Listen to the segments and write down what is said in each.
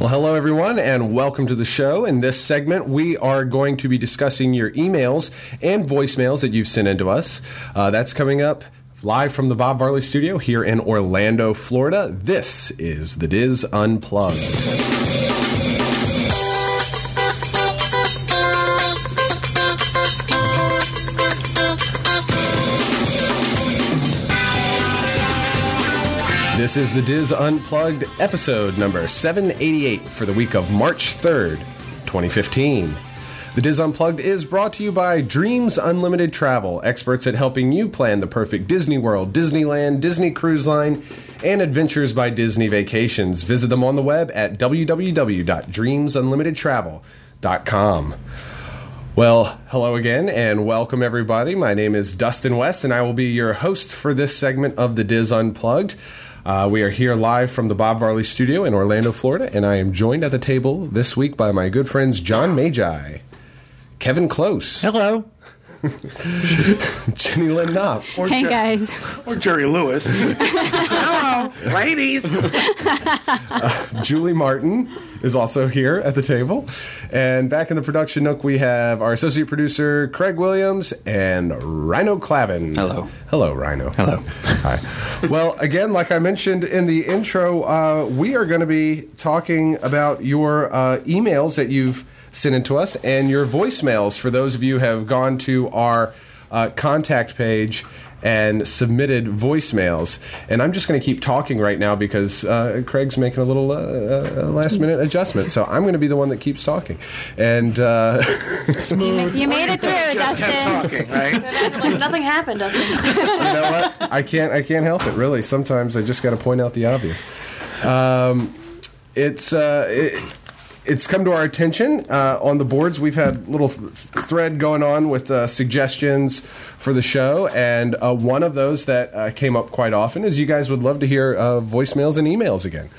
Well, hello, everyone, and welcome to the show. In this segment, we are going to be discussing your emails and voicemails that you've sent into us. Uh, that's coming up live from the Bob Varley studio here in Orlando, Florida. This is the DIS Unplugged. This is the DIS Unplugged episode number 788 for the week of March 3rd, 2015. The DIS Unplugged is brought to you by Dreams Unlimited Travel, experts at helping you plan the perfect Disney World, Disneyland, Disney Cruise Line, and Adventures by Disney Vacations. Visit them on the web at www.dreamsunlimitedtravel.com. Well, hello again and welcome everybody. My name is Dustin West and I will be your host for this segment of the DIS Unplugged. Uh, we are here live from the Bob Varley studio in Orlando, Florida, and I am joined at the table this week by my good friends John Magi, Kevin Close, Hello. Jenny Lynn Knopp, Or Hey Jer- guys. Or Jerry Lewis. Hello, ladies. Julie Martin is also here at the table. And back in the production nook, we have our associate producer, Craig Williams, and Rhino Clavin. Hello. Hello, Rhino. Hello. Hi. Well, again, like I mentioned in the intro, uh, we are going to be talking about your uh, emails that you've sent in to us and your voicemails for those of you who have gone to our uh, contact page and submitted voicemails. And I'm just going to keep talking right now because uh, Craig's making a little uh, uh, last minute adjustment. So I'm going to be the one that keeps talking. And uh, You, you made it through, Just kept Dustin. talking, right? like nothing happened, Dustin. you know what? I can't. I can't help it. Really, sometimes I just got to point out the obvious. Um, it's uh, it, it's come to our attention uh, on the boards. We've had little th- thread going on with uh, suggestions for the show, and uh, one of those that uh, came up quite often is you guys would love to hear uh, voicemails and emails again.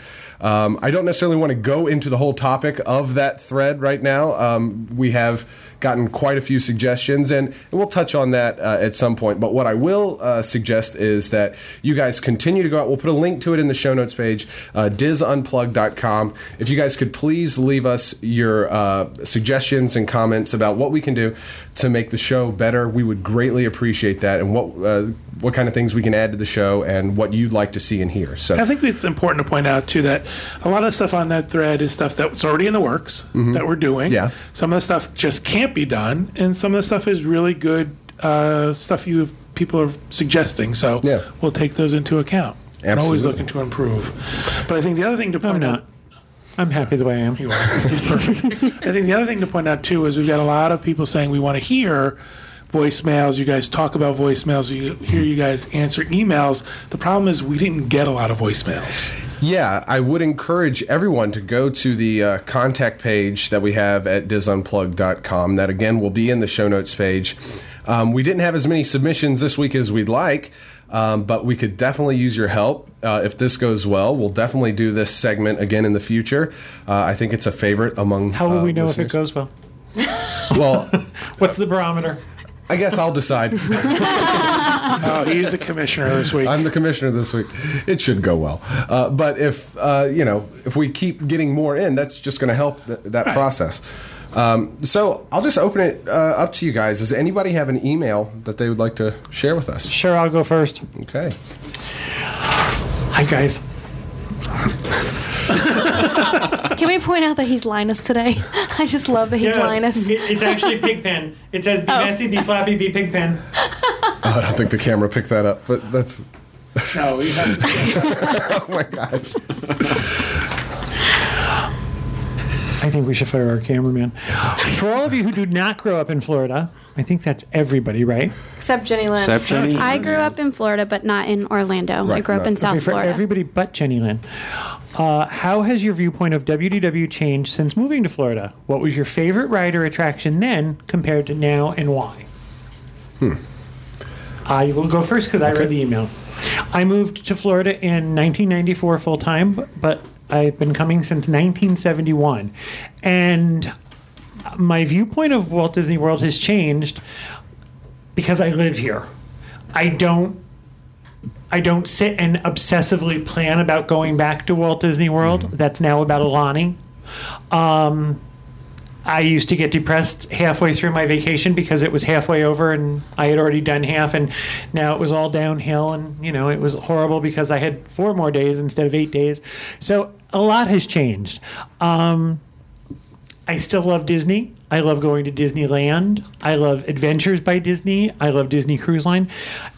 Um, I don't necessarily want to go into the whole topic of that thread right now. Um, we have gotten quite a few suggestions, and, we'll touch on that uh, at some point. But what I will uh, suggest is that you guys continue to go out. We'll put a link to it in the show notes page, uh, dizunplug.com. If you guys could please leave us your uh, suggestions and comments about what we can do to make the show better, we would greatly appreciate that, and what uh, what kind of things we can add to the show, and what you'd like to see and hear. So. I think it's important to point out too that a lot of stuff on that thread is stuff that's already in the works that we're doing. Mm-hmm. Yeah. Some of the stuff just can't be done, and some of the stuff is really good uh, stuff you people are suggesting. So Yeah. we'll take those into account. And always looking to improve. But I think the other thing to point I'm out. I'm happy the way I am. You are. Perfect. I think the other thing to point out too is we've got a lot of people saying we want to hear voicemails. You guys talk about voicemails. We hear you guys answer emails. The problem is we didn't get a lot of voicemails. Yeah, I would encourage everyone to go to the uh, contact page that we have at disunplug.com. That again will be in the show notes page. Um, we didn't have as many submissions this week as we'd like, um, but we could definitely use your help. Uh, if this goes well, we'll definitely do this segment again in the future. Uh, I think it's a favorite among. How will uh, we know if it goes well? Well, What's the barometer? I guess I'll decide. Oh, he's the commissioner this week. I'm the commissioner this week. It should go well. Uh, but if uh, you know, if we keep getting more in, that's just going to help th- that process. Um, so I'll just open it uh, up to you guys. Does anybody have an email that they would like to share with us? Sure, I'll go first. Okay. Hi, guys. Can we point out that he's Linus today? I just love that he's Linus. It's actually Pigpen. It says be oh. messy, be slappy, be Pigpen. Oh, I don't think the camera picked that up, but that's. no, we have, Oh my gosh. I think we should fire our cameraman. For all of you who do not grow up in Florida, I think that's everybody, right? Except Jenny Lynn. Except Jenny. I grew up in Florida, but not in Orlando. I Right, grew up in. South Okay, for Florida. everybody but Jenny Lynn. Uh, how has your viewpoint of WDW changed since moving to Florida? What was your favorite ride or attraction then compared to now, and why? Hmm. I will go first because I read the email. I moved to Florida in 1994 full time, but I've been coming since 1971. And my viewpoint of Walt Disney World has changed because I live here. I don't I don't sit and obsessively plan about going back to Walt Disney World. That's now about Alani. Um, I used to get depressed halfway through my vacation because it was halfway over and I had already done half, and now it was all downhill. And, you know, it was horrible because I had four more days instead of eight days. So a lot has changed. Um, I still love Disney. I love going to Disneyland. I love Adventures by Disney. I love Disney Cruise Line.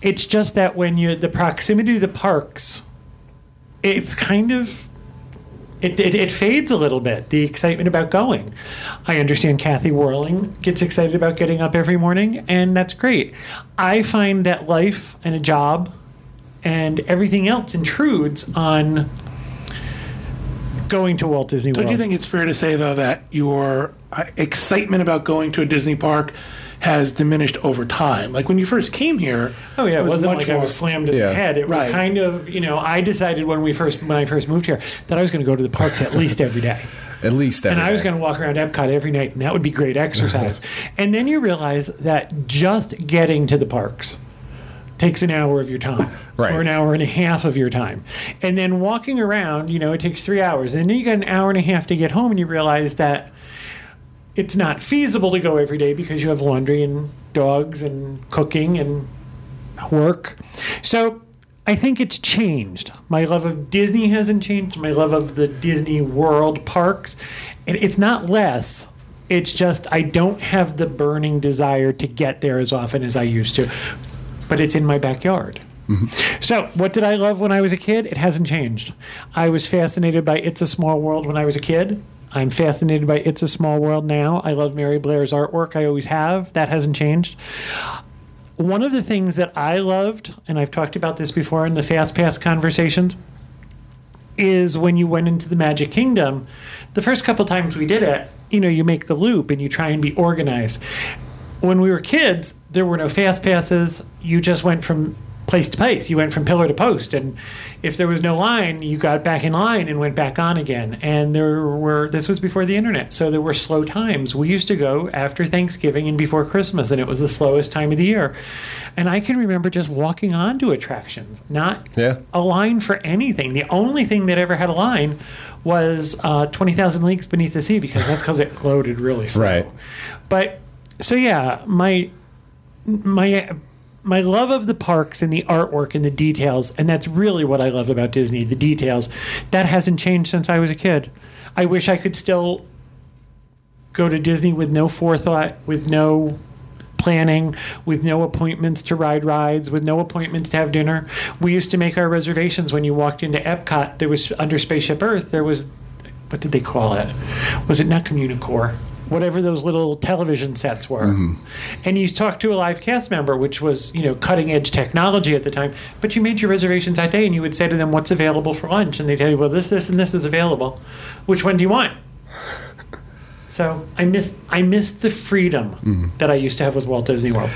It's just that when you the proximity to the parks, it's kind of it, it, it fades a little bit. The excitement about going. I understand Kathy Whirling gets excited about getting up every morning, and that's great. I find that life and a job and everything else intrudes on going to Walt Disney World. Don't you think it's fair to say though that your uh, excitement about going to a Disney park has diminished over time? Like when you first came here, Oh yeah, it, was wasn't much like I was slammed in Yeah. the head. It was Right. kind of you know I decided when we first when I first moved here that I was going to go to the parks at least every day, At least and every I was going to walk around Epcot every night, and that would be great exercise. and then you realize that just getting to the parks takes an hour of your time Right. or an hour and a half of your time and then walking around you know it takes three hours and then you got an hour and a half to get home and you realize that it's not feasible to go every day because you have laundry and dogs and cooking and work. So I think it's changed. My love of Disney hasn't changed. My love of the Disney World parks, and it's not less. It's just I don't have the burning desire to get there as often as I used to, but it's in my backyard. Mm-hmm. So, what did I love when I was a kid? It hasn't changed. I was fascinated by It's a Small World when I was a kid. I'm fascinated by It's a Small World now. I love Mary Blair's artwork. I always have. That hasn't changed. One of the things that I loved, and I've talked about this before in the Fast Pass conversations, is when you went into the Magic Kingdom. The first couple times we did it, you know, you make the loop and you try and be organized. When we were kids, there were no fast passes. You just went from place to place. You went from pillar to post, and if there was no line, you got back in line and went back on again. And there were this was before the internet, so there were slow times. We used to go after Thanksgiving and before Christmas, and it was the slowest time of the year. And I can remember just walking onto attractions, not Yeah. a line for anything. The only thing that ever had a line was uh, 20,000 Leagues Beneath the Sea because that's because it loaded really slow. Right. But so yeah, my my my love of the parks and the artwork and the details, and that's really what I love about Disney, the details. That hasn't changed since I was a kid. I wish I could still go to Disney with no forethought, with no planning, with no appointments to ride rides, with no appointments to have dinner. We used to make our reservations when you walked into Epcot. There was under Spaceship Earth, there was what did they call it? Was it not Communicore? Whatever those little television sets were. And you talked to a live cast member, which was, you know, cutting edge technology at the time, but you made your reservations that day and you would say to them, What's available for lunch? And they tell you, Well, this, this, and this is available. Which one do you want? So I missed I missed the freedom that I used to have with Walt Disney World.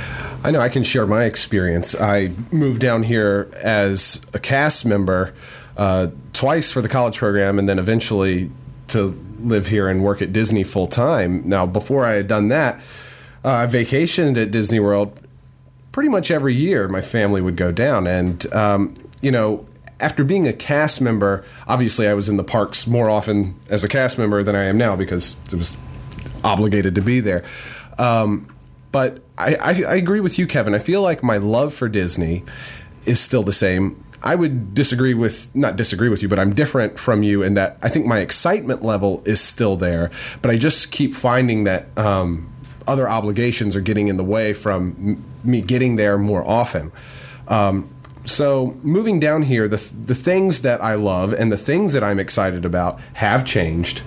I know I can share my experience. I moved down here as a cast member uh, twice for the college program, and then eventually to live here and work at Disney full time. Now, before I had done that, uh, I vacationed at Disney World pretty much every year. My family would go down, and um, you know. After being a cast member, obviously I was in the parks more often as a cast member than I am now because it was obligated to be there. Um, but I, I, I agree with you, Kevin. I feel like my love for Disney is still the same. I would disagree with, not disagree with you, but I'm different from you in that I think my excitement level is still there, but I just keep finding that um, other obligations are getting in the way from me getting there more often. Um, so moving down here, the the things that I love and the things that I'm excited about have changed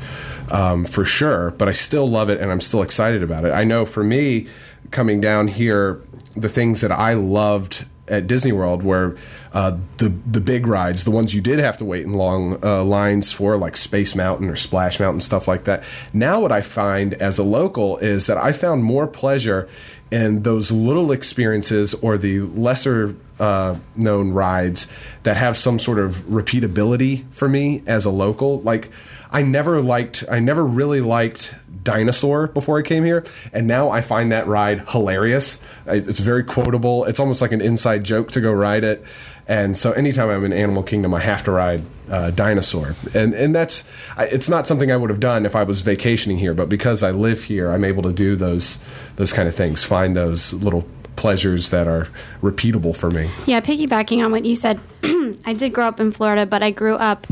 um, for sure. But I still love it and I'm still excited about it. I know for me, coming down here, the things that I loved at Disney World where uh, the the big rides, the ones you did have to wait in long uh, lines for, like Space Mountain or Splash Mountain, stuff like that. Now, what I find as a local is that I found more pleasure in those little experiences or the lesser uh, known rides that have some sort of repeatability for me as a local. Like, I never liked, I never really liked Dinosaur before I came here, and now I find that ride hilarious. It's very quotable. It's almost like an inside joke to go ride it. And so, anytime I'm in Animal Kingdom, I have to ride uh, Dinosaur, and and that's it's not something I would have done if I was vacationing here. But because I live here, I'm able to do those those kind of things, find those little pleasures that are repeatable for me. Yeah, piggybacking on what you said, I did grow up in Florida, but I grew up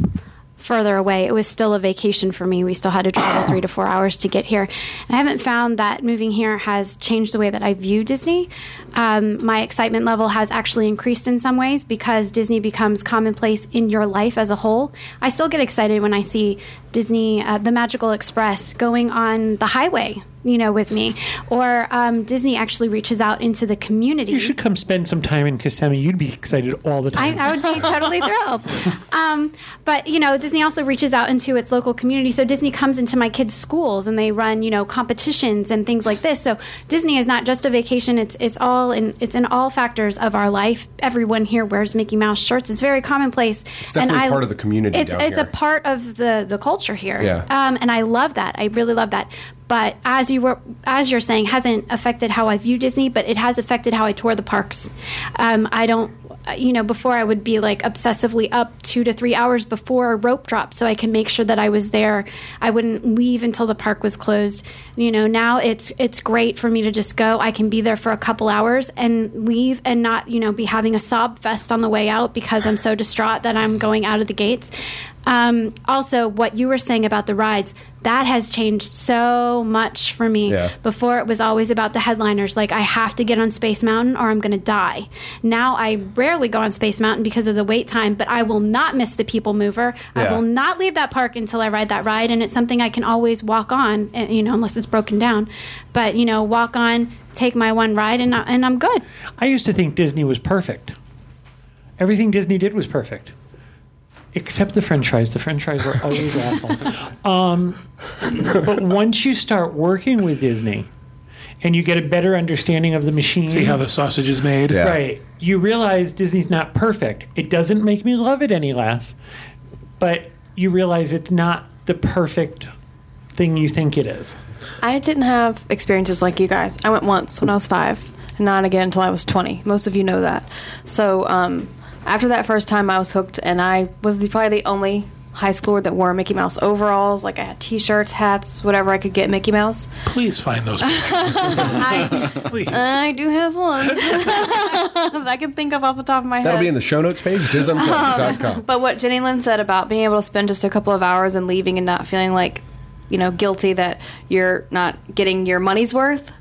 further away. It was still a vacation for me. We still had to travel three to four hours to get here. And I haven't found that moving here has changed the way that I view Disney. Um, my excitement level has actually increased in some ways because Disney becomes commonplace in your life as a whole. I still get excited when I see Disney, uh, the Magical Express, going on the highway. You know, with me, or um, Disney actually reaches out into the community. You should come spend some time in Kissimmee. You'd be excited all the time. I would be totally thrilled. Um, but you know, Disney also reaches out into its local community. So Disney comes into my kids' schools and they run you know competitions and things like this. So Disney is not just a vacation; it's it's all in it's in all factors of our life. Everyone here wears Mickey Mouse shirts. It's very commonplace. It's definitely part of the community It's down it's here. a part of the the culture here. Yeah. Um, and I love that. I really love that. But as you were, as you're saying, hasn't affected how I view Disney, but it has affected how I tour the parks. Um, I don't, you know, before I would be like obsessively up two to three hours before a rope drop, so I can make sure that I was there. I wouldn't leave until the park was closed. You know, now it's it's great for me to just go. I can be there for a couple hours and leave, and not you know be having a sob fest on the way out because I'm so distraught that I'm going out of the gates. Um, also, what you were saying about the rides, that has changed so much for me. Yeah. Before, it was always about the headliners, like I have to get on Space Mountain or I'm going to die. Now, I rarely go on Space Mountain because of the wait time, but I will not miss the People Mover. I will not leave that park until I ride that ride, and it's something I can always walk on, eh, you know, unless it's broken down. But, you know, walk on, take my one ride, and, I- and I'm good. I used to think Disney was perfect. Everything Disney did was perfect. Except the french fries. The french fries were always awful. Um, but once you start working with Disney and you get a better understanding of the machine, See how the sausage is made. Yeah. right, you realize Disney's not perfect. It doesn't make me love it any less, but you realize it's not the perfect thing you think it is. I didn't have experiences like you guys. I went once when I was five, not again until I was 20. Most of you know that. So um, after that first time, I was hooked, and I was the, probably the only high schooler that wore Mickey Mouse overalls. Like I had T-shirts, hats, whatever I could get Mickey Mouse. Please find those. I, Please. I do have one that I can think of off the top of my head. That'll be in the show notes page, disunplugged.com. But what Jenny Lynn said about being able to spend just a couple of hours and leaving and not feeling like, you know, guilty that you're not getting your money's worth.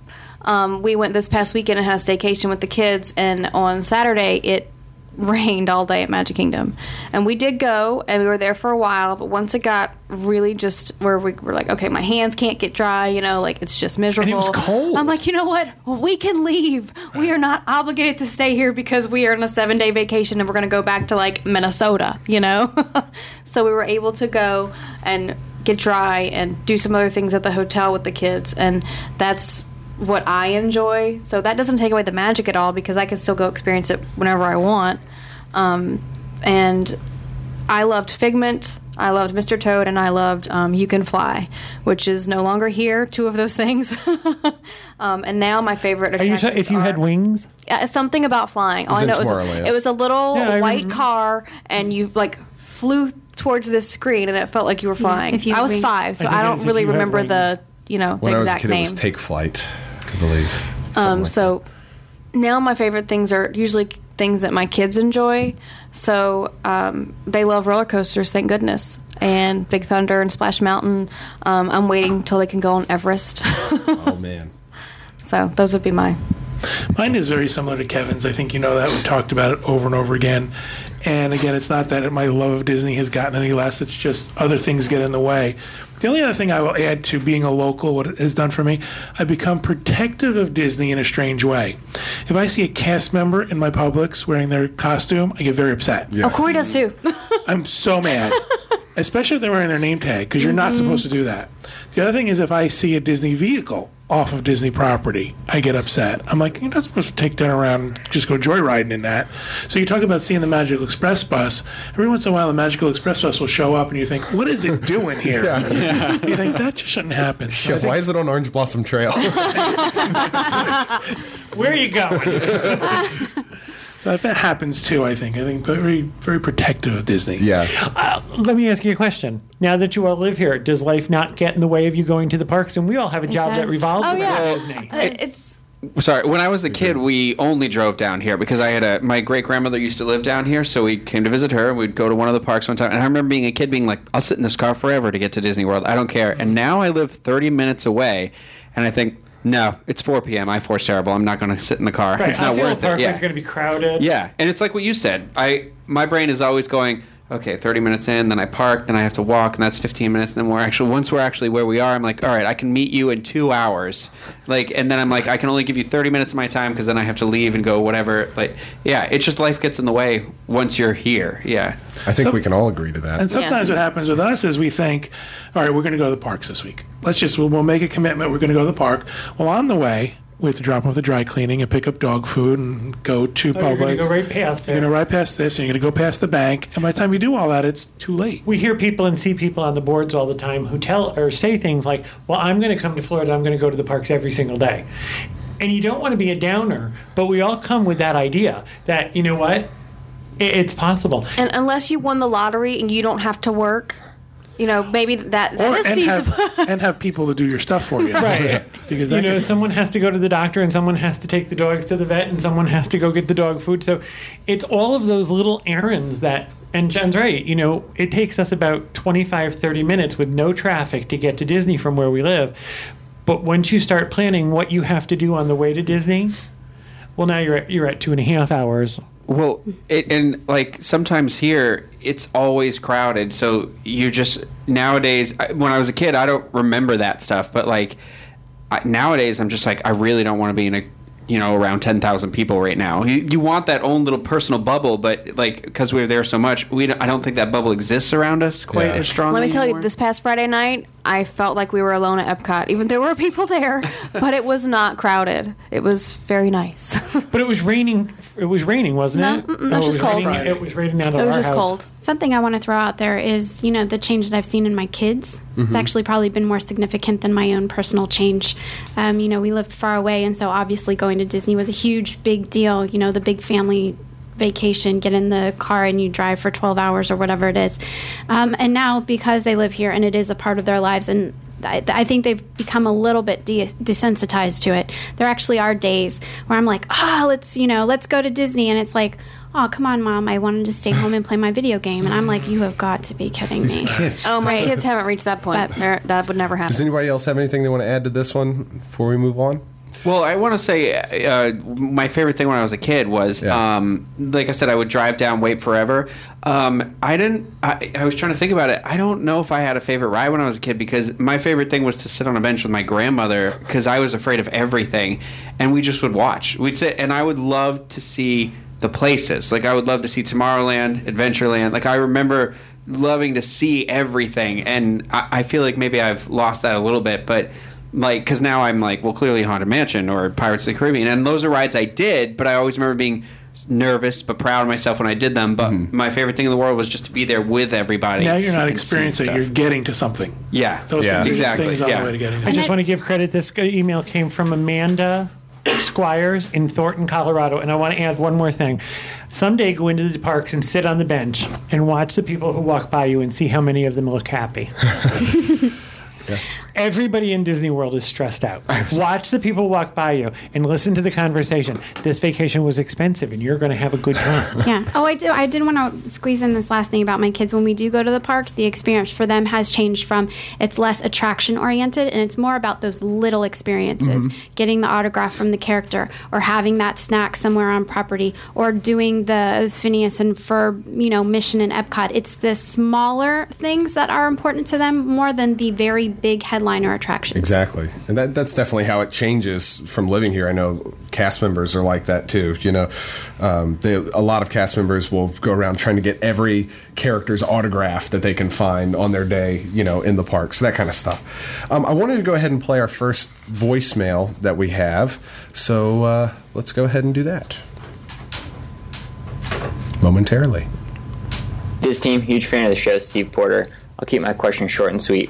Um, we went this past weekend and had a staycation with the kids, and on Saturday it rained all day at Magic Kingdom. And we did go, and we were there for a while, but once it got really just where we were like, okay, my hands can't get dry, you know, like it's just miserable. It was cold. I'm like, you know what? We can leave. We are not obligated to stay here because we are on a seven day vacation and we're going to go back to like Minnesota, you know? so we were able to go and get dry and do some other things at the hotel with the kids. And that's what I enjoy. So that doesn't take away the magic at all because I can still go experience it whenever I want. Um, and I loved Figment. I loved Mr. Toad, and I loved um, You Can Fly, which is no longer here. Two of those things, um, and now my favorite Are you attractions ta- if you had wings? uh, something about flying. All was I in know is Tomorrowland. it was a little Yeah, white car, and you like flew towards this screen, and it felt like you were flying. if you I was wings. five, so I I, don't really remember the you know When the I was a exact kid, name. it was Take Flight, I believe. Um, like so now my favorite things are usually things that my kids enjoy. So um, they love roller coasters, thank goodness, and Big Thunder and Splash Mountain. Um, I'm waiting until they can go on Everest. Oh, man. so those would be my. Mine is very similar to Kevin's. I think you know that. We've talked about it over and over again. And again, it's not that my love of Disney has gotten any less. It's just other things get in the way. The only other thing I will add to being a local, what it has done for me, I've become protective of Disney in a strange way. If I see a cast member in my Publix wearing their costume, I get very upset. Oh, Corey does too. I'm so mad. Especially if they're wearing their name tag, because you're not mm-hmm. supposed to do that. The other thing is if I see a Disney vehicle off of Disney property, I get upset. I'm like, you're not supposed to take that around and just go joyriding in that. So you talk about seeing the Magical Express bus. Every once in a while, the Magical Express bus will show up, and you think, what is it doing here? You think that just shouldn't happen. So I think- why is it on Orange Blossom Trail? Where are you going? So that happens too. I think. I think very, very protective of Disney. yeah. Uh, let me ask you a question. Now that you all live here, does life not get in the way of you going to the parks? And we all have a job that does. revolves Oh around yeah, Disney. Uh, it's Sorry, when I was a kid, we only drove down here because I had a my great grandmother used to live down here, so we came to visit her. and We'd go to one of the parks one time, and I remember being a kid being like, "I'll sit in this car forever to get to Disney World. I don't care." And now I live 30 minutes away, and I think, no, it's 4 p.m. I force terrible. I'm not going to sit in the car. Right, it's not Osceola worth Park it. Yeah. is going to be crowded. Yeah, and it's like what you said. I my brain is always going, okay, 30 minutes in, then I park, then I have to walk, and that's 15 minutes, and then we're actually once we're actually where we are, I'm like, all right, I can meet you in 2 hours. Like and then I'm like I can only give you 30 minutes of my time because then I have to leave and go whatever. Like yeah, it's just life gets in the way once you're here. Yeah. I think So- we can all agree to that. And sometimes Yes. what happens with us is we think, all right, we're going to go to the parks this week. Let's just, we'll, we'll make a commitment. We're going to go to the park. Well, on the way, we have to drop off the dry cleaning and pick up dog food and go to Oh, you're gonna go right past You're going to ride past this and you're going to go past the bank. And by the time you do all that, it's too late. we hear people and see people on the boards all the time who tell or say things like, "Well, I'm going to come to Florida. I'm going to go to the parks every single day." And you don't want to be a downer, but we all come with that idea that you know what, it's possible. and unless you won the lottery and you don't have to work, you know, maybe that, that Or, is and, feasible. have, and have people to do your stuff for you. Right. Because you know, could- someone has to go to the doctor and someone has to take the dogs to the vet and someone has to go get the dog food. So it's all of those little errands that, and Jen's right, you know, it takes us about 25, 30 minutes with no traffic to get to Disney from where we live. But once you start planning what you have to do on the way to Disney, well, now you're at, you're at two and a half hours. Well, it, and like sometimes here, it's always crowded. So you just nowadays. When I was a kid, I don't remember that stuff. But like I, nowadays, I'm just like I really don't want to be in a you know around ten thousand people right now. You, you want that own little personal bubble, but like because we're there so much, we don't, I don't think that bubble exists around us quite Yeah. as strongly. Let me tell you, this past Friday night, I felt like we were alone at Epcot. Even there were people there, but it was not crowded. It was very nice. But it was raining. It was raining, wasn't No, it? mm-mm, it was just cold. raining- It was raining out of it was just house. cold. Something I want to throw out there is, you know, the change that I've seen in my kids. It's actually probably been more significant than my own personal change. Um, you know, we lived far away, and so obviously going to Disney was a huge, big deal. You know, the big family vacation, get in the car and you drive for 12 hours or whatever it is. Um, and now, because they live here and it is a part of their lives, and I, I think they've become a little bit de- desensitized to it. There actually are days where I'm like, oh, let's, you know, let's go to Disney. And it's like, oh, come on, mom. I wanted to stay home and play my video game. And I'm like, you have got to be kidding me. Kids. Oh, my Right. kids haven't reached that point. But- that would never happen. Does anybody else have anything they want to add to this one before we move on? Well, I want to say uh, my favorite thing when I was a kid was, Yeah. um, like I said, I would drive down, wait forever. Um, I didn't. I, I was trying to think about it. I don't know if I had a favorite ride when I was a kid because my favorite thing was to sit on a bench with my grandmother because I was afraid of everything, and we just would watch. We'd sit, and I would love to see the places. Like I would love to see Tomorrowland, Adventureland. Like I remember loving to see everything, and I, I feel like maybe I've lost that a little bit, but like because now I'm like, well, clearly Haunted Mansion or Pirates of the Caribbean, and those are rides I did, but I always remember being nervous but proud of myself when I did them. But mm-hmm. my favorite thing in the world was just to be there with everybody. Now you're not experiencing it, you're getting to something. yeah, Those Yeah. things, are Exactly, things on yeah. the way to getting I there. just want to give credit. This email came from Amanda Squires in Thornton, Colorado. And I want to add one more thing. Someday go into the parks and sit on the bench and watch the people who walk by you and see how many of them look happy. Everybody in Disney World is stressed out. Watch the people walk by you and listen to the conversation. This vacation was expensive and you're going to have a good time. Yeah. Oh, I did. I did want to squeeze in this last thing about my kids. When we do go to the parks, the experience for them has changed from it's less attraction oriented and it's more about those little experiences, mm-hmm. getting the autograph from the character, or having that snack somewhere on property, or doing the Phineas and Ferb, you know, mission in Epcot. It's the smaller things that are important to them more than the very big headline liner attractions. Exactly, and that that's definitely how it changes from living here. I know cast members are like that too. You know, um, they, a lot of cast members will go around trying to get every character's autograph that they can find on their day. You know, in the parks, that kind of stuff. Um, I wanted to go ahead and play our first voicemail that we have, so uh, let's go ahead and do that momentarily. This team, huge fan of the show, Steve Porter. I'll keep my question short and sweet.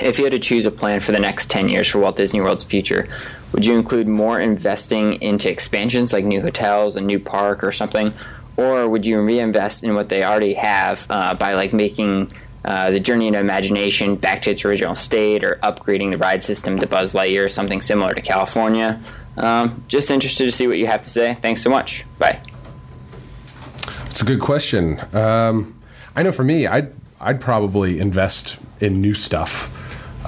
If you had to choose a plan for the next 10 years for Walt Disney World's future, would you include more investing into expansions like new hotels, a new park, or something? Or would you reinvest in what they already have uh, by like making uh, the Journey into Imagination back to its original state or upgrading the ride system to Buzz Lightyear or something similar to California? Um, just interested to see what you have to say. Thanks so much. Bye. It's a good question. Um, I know for me, I'd I'd probably invest in new stuff.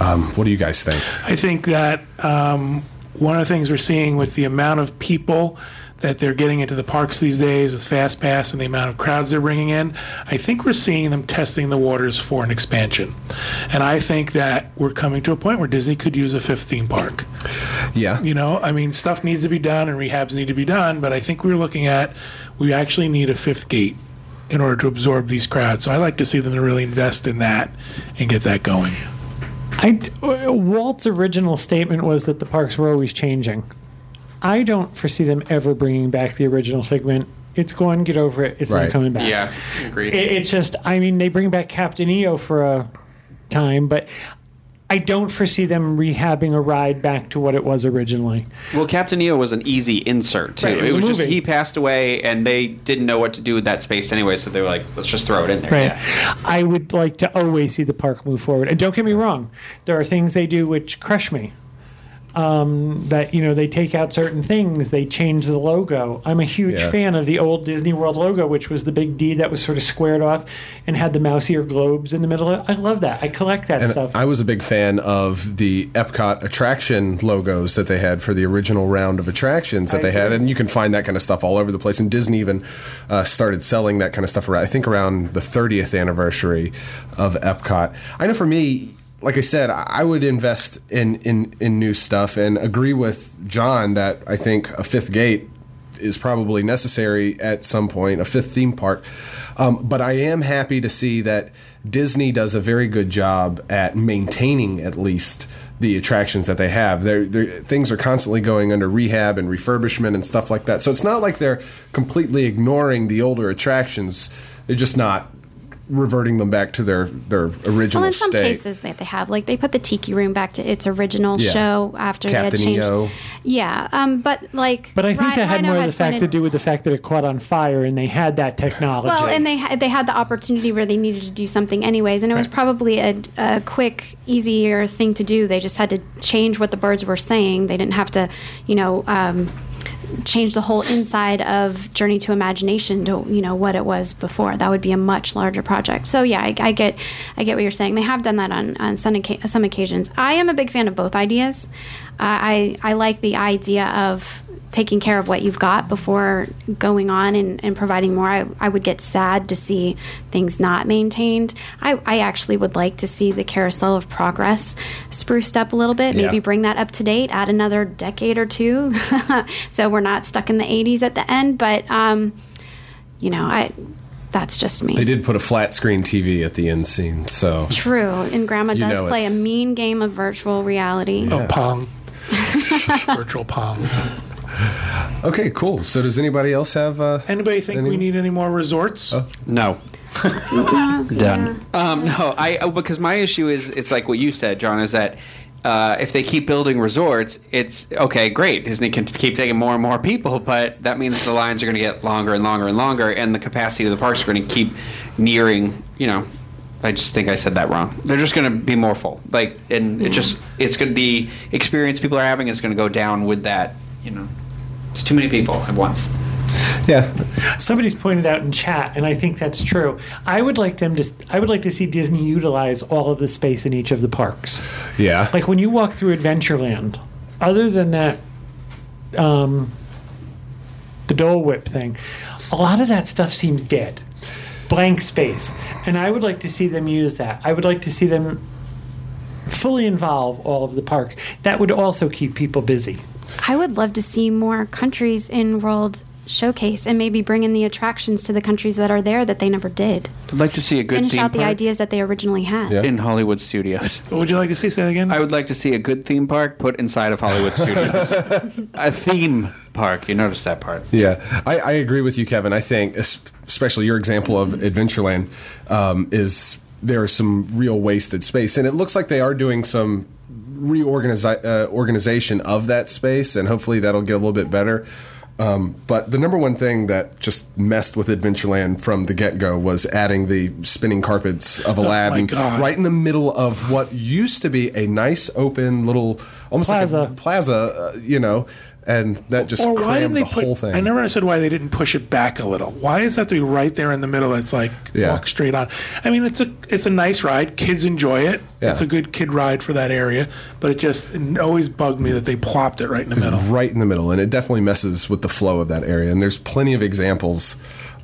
Um, what do you guys think? I think that um, one of the things we're seeing with the amount of people that they're getting into the parks these days with Fast Pass and the amount of crowds they're bringing in, I think we're seeing them testing the waters for an expansion. And I think that we're coming to a point where Disney could use a fifth theme park. Yeah, You know, I mean, stuff needs to be done and rehabs need to be done, but I think we're looking at we actually need a fifth gate in order to absorb these crowds. So I like to see them really invest in that and get that going. I, Walt's original statement was that the parks were always changing. I don't foresee them ever bringing back the original figment. It's going, get over it. It's Right. not coming back. Yeah, agreed. It, it's just, I mean, they bring back Captain EO for a time, but I don't foresee them rehabbing a ride back to what it was originally. Well, Captain EO was an easy insert too. Right, it it was was, just movie. he passed away, and they didn't know what to do with that space anyway, so they were like, "Let's just throw it in there." Right. Yeah. I would like to always see the park move forward. And don't get me wrong, there are things they do which crush me. Um, that you know they take out certain things, they change the logo. I'm a huge Yeah. fan of the old Disney World logo, which was the big D that was sort of squared off and had the mouse ear globes in the middle. of. I love that. I collect that and stuff. I was a big fan of the Epcot attraction logos that they had for the original round of attractions that I they had, and you can find that kind of stuff all over the place. And Disney even uh, started selling that kind of stuff around. I think around the 30th anniversary of Epcot. I know for me. Like I said, I would invest in, in, in new stuff and agree with John that I think a fifth gate is probably necessary at some point, a fifth theme park. Um, but I am happy to see that Disney does a very good job at maintaining at least the attractions that they have. They're, they're, things are constantly going under rehab and refurbishment and stuff like that. So it's not like they're completely ignoring the older attractions. They're just not reverting them back to their, their original Well, in some state. cases that they have, like they put the Tiki Room back to its original Yeah. show after they had changed. EO. Yeah, um, but like, but I think Ry- that had Rhino more of the fact to do with the fact that it caught on fire and they had that technology. Well, and they had, they had the opportunity where they needed to do something anyways, and it was probably a, a quick, easier thing to do. They just had to change what the birds were saying. They didn't have to, you know, um, change the whole inside of Journey to Imagination to you know what it was before. That would be a much larger project. So yeah, I, I get I get what you're saying. They have done that on on some, some occasions. I am a big fan of both ideas. Uh, I I like the idea of taking care of what you've got before going on and, and providing more. I, I would get sad to see things not maintained. I, I actually would like to see the carousel of progress spruced up a little bit, maybe Yeah. bring that up to date, add another decade or two. so we're not stuck in the 80s at the end. But, um, you know, I that's just me. They did put a flat screen TV at the end scene, so True. And Grandma does know play a mean game of virtual reality. Oh, Pong. Virtual Pong. Okay, cool. So does anybody else have? Uh, Anybody think Any- we need any more resorts? No. Done. Um, no, I oh, because my issue is it's like what you said, John, is that uh, if they keep building resorts, it's okay, great. Disney can t- keep taking more and more people, but that means the lines are going to get longer and longer and longer, and the capacity of the parks are going to keep nearing. You know, I just think I said that wrong. They're just going to be more full, like, and it just it's going to the experience people are having is going to go down with that. You know, it's too many people at once. yeah, Somebody's pointed out in chat, and I think that's true. I would like them to. I would like to see Disney utilize all of the space in each of the parks. yeah. Like when you walk through Adventureland, other than that, um, the Dole Whip thing, a lot of that stuff seems dead, blank space, and I would like to see them use that. I would like to see them fully involve all of the parks. That would also keep people busy. I would love to see more countries in World Showcase and maybe bring in the attractions to the countries that are there that they never did. I'd like to see a good theme. Finish theme out the park ideas that they originally had. Yeah. in Hollywood studios. What would you like to see? Say that again. I would like to see a good theme park put inside of Hollywood studios. a theme park. You noticed that part. Yeah, I, I agree with you, Kevin. I think, especially your example of Adventureland, um, is there is some real wasted space, and it looks like they are doing some reorganiza- uh, organization of that space, and hopefully that'll get a little bit better. Um, but the number one thing that just messed with Adventureland from the get go was adding the spinning carpets of Aladdin God. right in the middle of what used to be a nice open little, almost like a plaza, uh, you know, and that just or why crammed didn't the put? whole thing. I never understood why they didn't push it back a little. Why is that to be right there in the middle? It's like Yeah. walk straight on. I mean, it's a it's a nice ride. Kids enjoy it. Yeah. It's a good kid ride for that area. But it just it always bugged me that they plopped it right in the middle. right in the middle, and it definitely messes with the flow of that area. And there's plenty of examples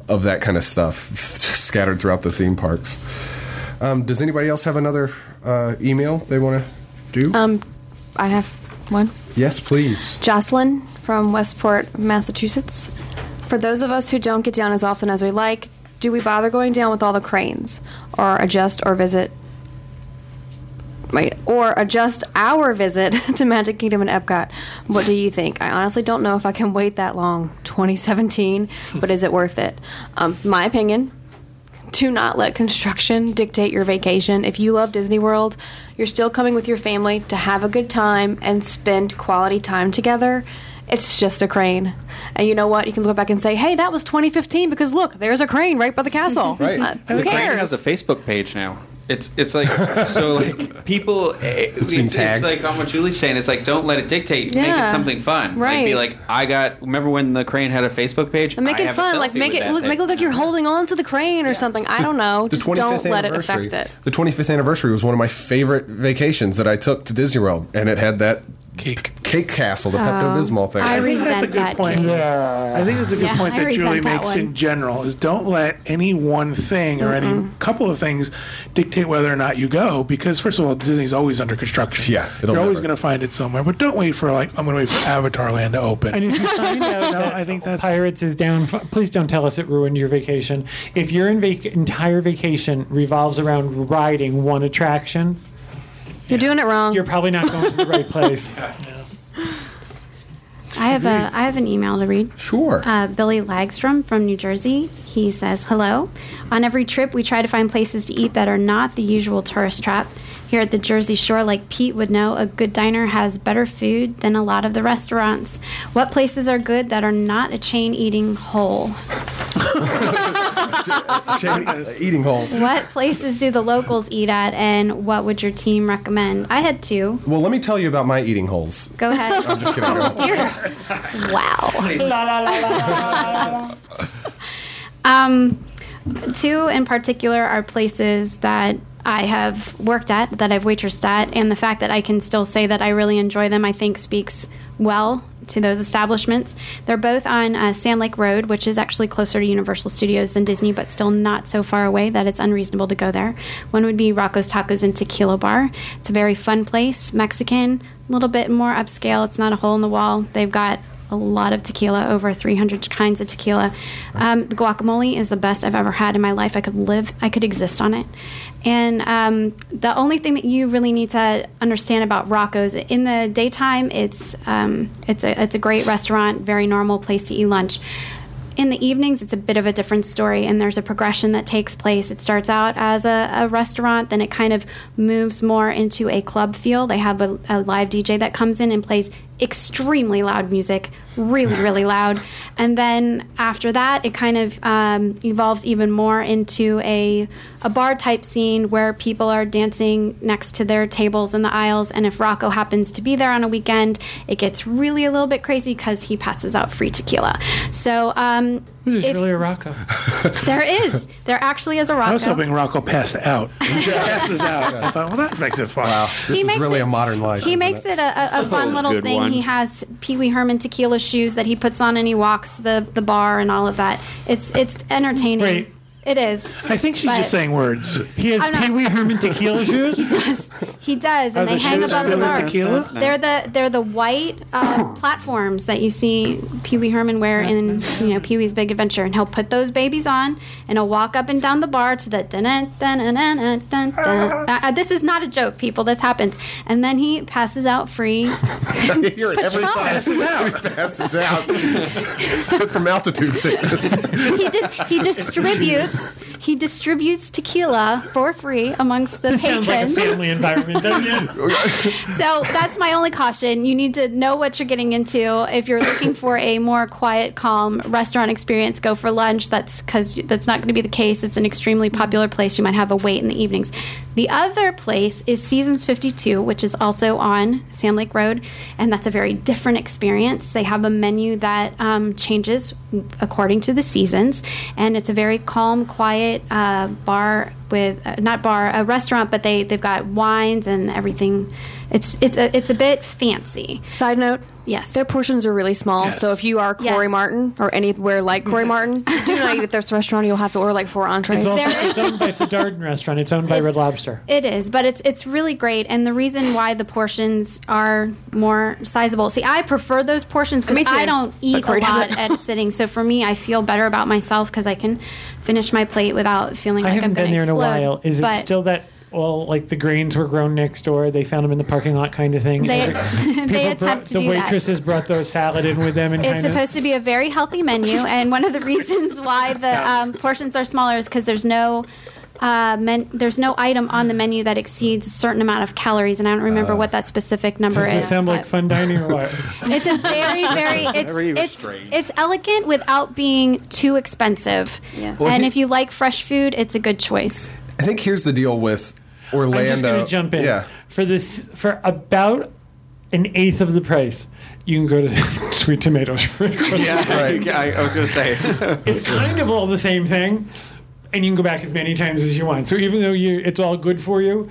of that kind of stuff scattered throughout the theme parks. Um, does anybody else have another uh, email they want to do? Um, I have one. yes, please. Jocelyn from Westport, Massachusetts. For those of us who don't get down as often as we like, do we bother going down with all the cranes, or adjust or visit? Wait, or adjust our visit to Magic Kingdom and Epcot? What do you think? I honestly don't know if I can wait that long, 2017, but is it worth it? Um, my opinion, to not let construction dictate your vacation. If you love Disney World, you're still coming with your family to have a good time and spend quality time together. It's just a crane. And you know what? You can look back and say, hey, that was 2015 because look, there's a crane right by the castle. Right. Uh, who The Crane has a Facebook page now. It's it's like so like people. Eh, it's, being it's, like on what Julie's saying. It's like don't let it dictate. Make it something fun. Like be like I got. Remember when the Crane had a Facebook page? and make I it fun. Like make it look, thing. make it look like you're holding on to the crane or something. I don't know. Just don't let it affect it. The 25th anniversary was one of my favorite vacations that I took to Disney World, and it had that Cake. cake castle, the Pepto oh, Bismol thing. I think that's a resent good that. point. Jimmy. I think that's a good Yeah, point I that Julie that makes one. in general is don't let any one thing or any couple of things dictate whether or not you go because first of all Disney's always under construction. Yeah, it'll you're always going to find it somewhere. But don't wait for like I'm going to wait for Avatar Land to open. And if you find out No, I think that's- Pirates is down, please don't tell us it ruined your vacation. If your invac- entire vacation revolves around riding one attraction, You're doing it wrong. you're probably not going to the right place. I have a I have an email to read. Sure. Uh, Billy Lagstrom from New Jersey. He says, "Hello. On every trip, we try to find places to eat that are not the usual tourist trap. Here at the Jersey Shore, like Pete would know, a good diner has better food than a lot of the restaurants. What places are good that are not a chain eating hole? Chain- eating hole. What places do the locals eat at, and what would your team recommend? I had two. Well, let me tell you about my eating holes. Go ahead. I'm just kidding. Go. Dear. Wow. um, two in particular are places that I have worked at, that I've waitressed at, and the fact that I can still say that I really enjoy them, I think speaks well to those establishments. They're both on uh, Sand Lake Road, which is actually closer to Universal Studios than Disney, but still not so far away that it's unreasonable to go there. One would be Rocco's Tacos and Tequila Bar. It's a very fun place, Mexican, a little bit more upscale. It's not a hole in the wall. They've got a lot of tequila, over 300 kinds of tequila. Um, the guacamole is the best I've ever had in my life. I could live, I could exist on it. And um, the only thing that you really need to understand about Rocco's in the daytime, it's um, it's a it's a great restaurant, very normal place to eat lunch. In the evenings, it's a bit of a different story, and there's a progression that takes place. It starts out as a, a restaurant, then it kind of moves more into a club feel. They have a, a live DJ that comes in and plays extremely loud music, really, really loud. And then after that, it kind of um, evolves even more into a, a bar type scene where people are dancing next to their tables in the aisles. And if Rocco happens to be there on a weekend, it gets really a little bit crazy because he passes out free tequila. So, um, There's if- really a Rocco. there is. There actually is a Rocco. I was hoping Rocco passed out. He passes out. I thought, well, that makes it fun. Wow. This He is makes really it- a modern life. He makes it? it a, a, a fun little thing. one. He has Pee Wee Herman tequila shoes that he puts on and he walks the, the bar and all of that. It's it's entertaining. Wait, It is. I think she's But- just saying words. He has I'm not- Pee Wee Herman tequila shoes. He does, He does, and Are they the hang shoes above the filled with bar. tequila? They're the they're the white uh, platforms that you see Pee Wee Herman wear in you know Pee Wee's Big Adventure, and he'll put those babies on, and he'll walk up and down the bar to the dun dun dun dun dun dun. dun. Uh, uh, this is not a joke, people. This happens, and then he passes out free. I hear it every time. Passes out. He passes out from altitude sickness. he dis- he distributes he distributes tequila for free amongst the This sounds like a family environment, doesn't it? So that's my only caution. You need to know what you're getting into. If you're looking for a more quiet, calm restaurant experience, go for lunch. That's because that's not going to be the case. It's an extremely popular place. You might have a wait in the evenings. The other place is Seasons 52, which is also on Sand Lake Road, and that's a very different experience. They have a menu that um, changes according to the seasons, and it's a very calm, quiet uh, bar with uh, not bar, a restaurant, but they they've got wines and everything. It's it's a it's a bit fancy. Side note. Yes. Their portions are really small, Yes. so if you are Corey Yes. Martin or anywhere like Corey Martin, do not eat at this restaurant. You'll have to order like four entrees. It's also it's owned by it's a Darden restaurant. It's owned by Red Lobster. It is, but it's it's really great, and the reason why the portions are more sizable. See, I prefer those portions Me because too, I don't eat a lot doesn't. at a sitting. So for me, I feel better about myself because I can finish my plate without feeling like I like haven't I'm going been there in a while. Is it still that? Well, like the grains were grown next door. They found them in the parking lot, kind of thing. They, People they brought- attempt to the do that. waitresses brought their salad in with them, and It's kind of. supposed to be a very healthy menu, and one of the reasons why the um, portions are smaller is because there's no. Uh, men, there's no item on the menu that exceeds a certain amount of calories, and I don't remember what that specific number is. Does it is. sound like fun dining or what? It's a very, very Very it's it's, it's elegant without being too expensive. Yeah. Well, and he- if you like fresh food, it's a good choice. I think here's the deal with Orlando. I'm just going to jump in. Yeah. For this, for about an eighth of the price, you can go to Sweet Tomatoes. Yeah, Right. I, I was going to say. it's kind of all the same thing and you can go back as many times as you want. So even though you it's all good for you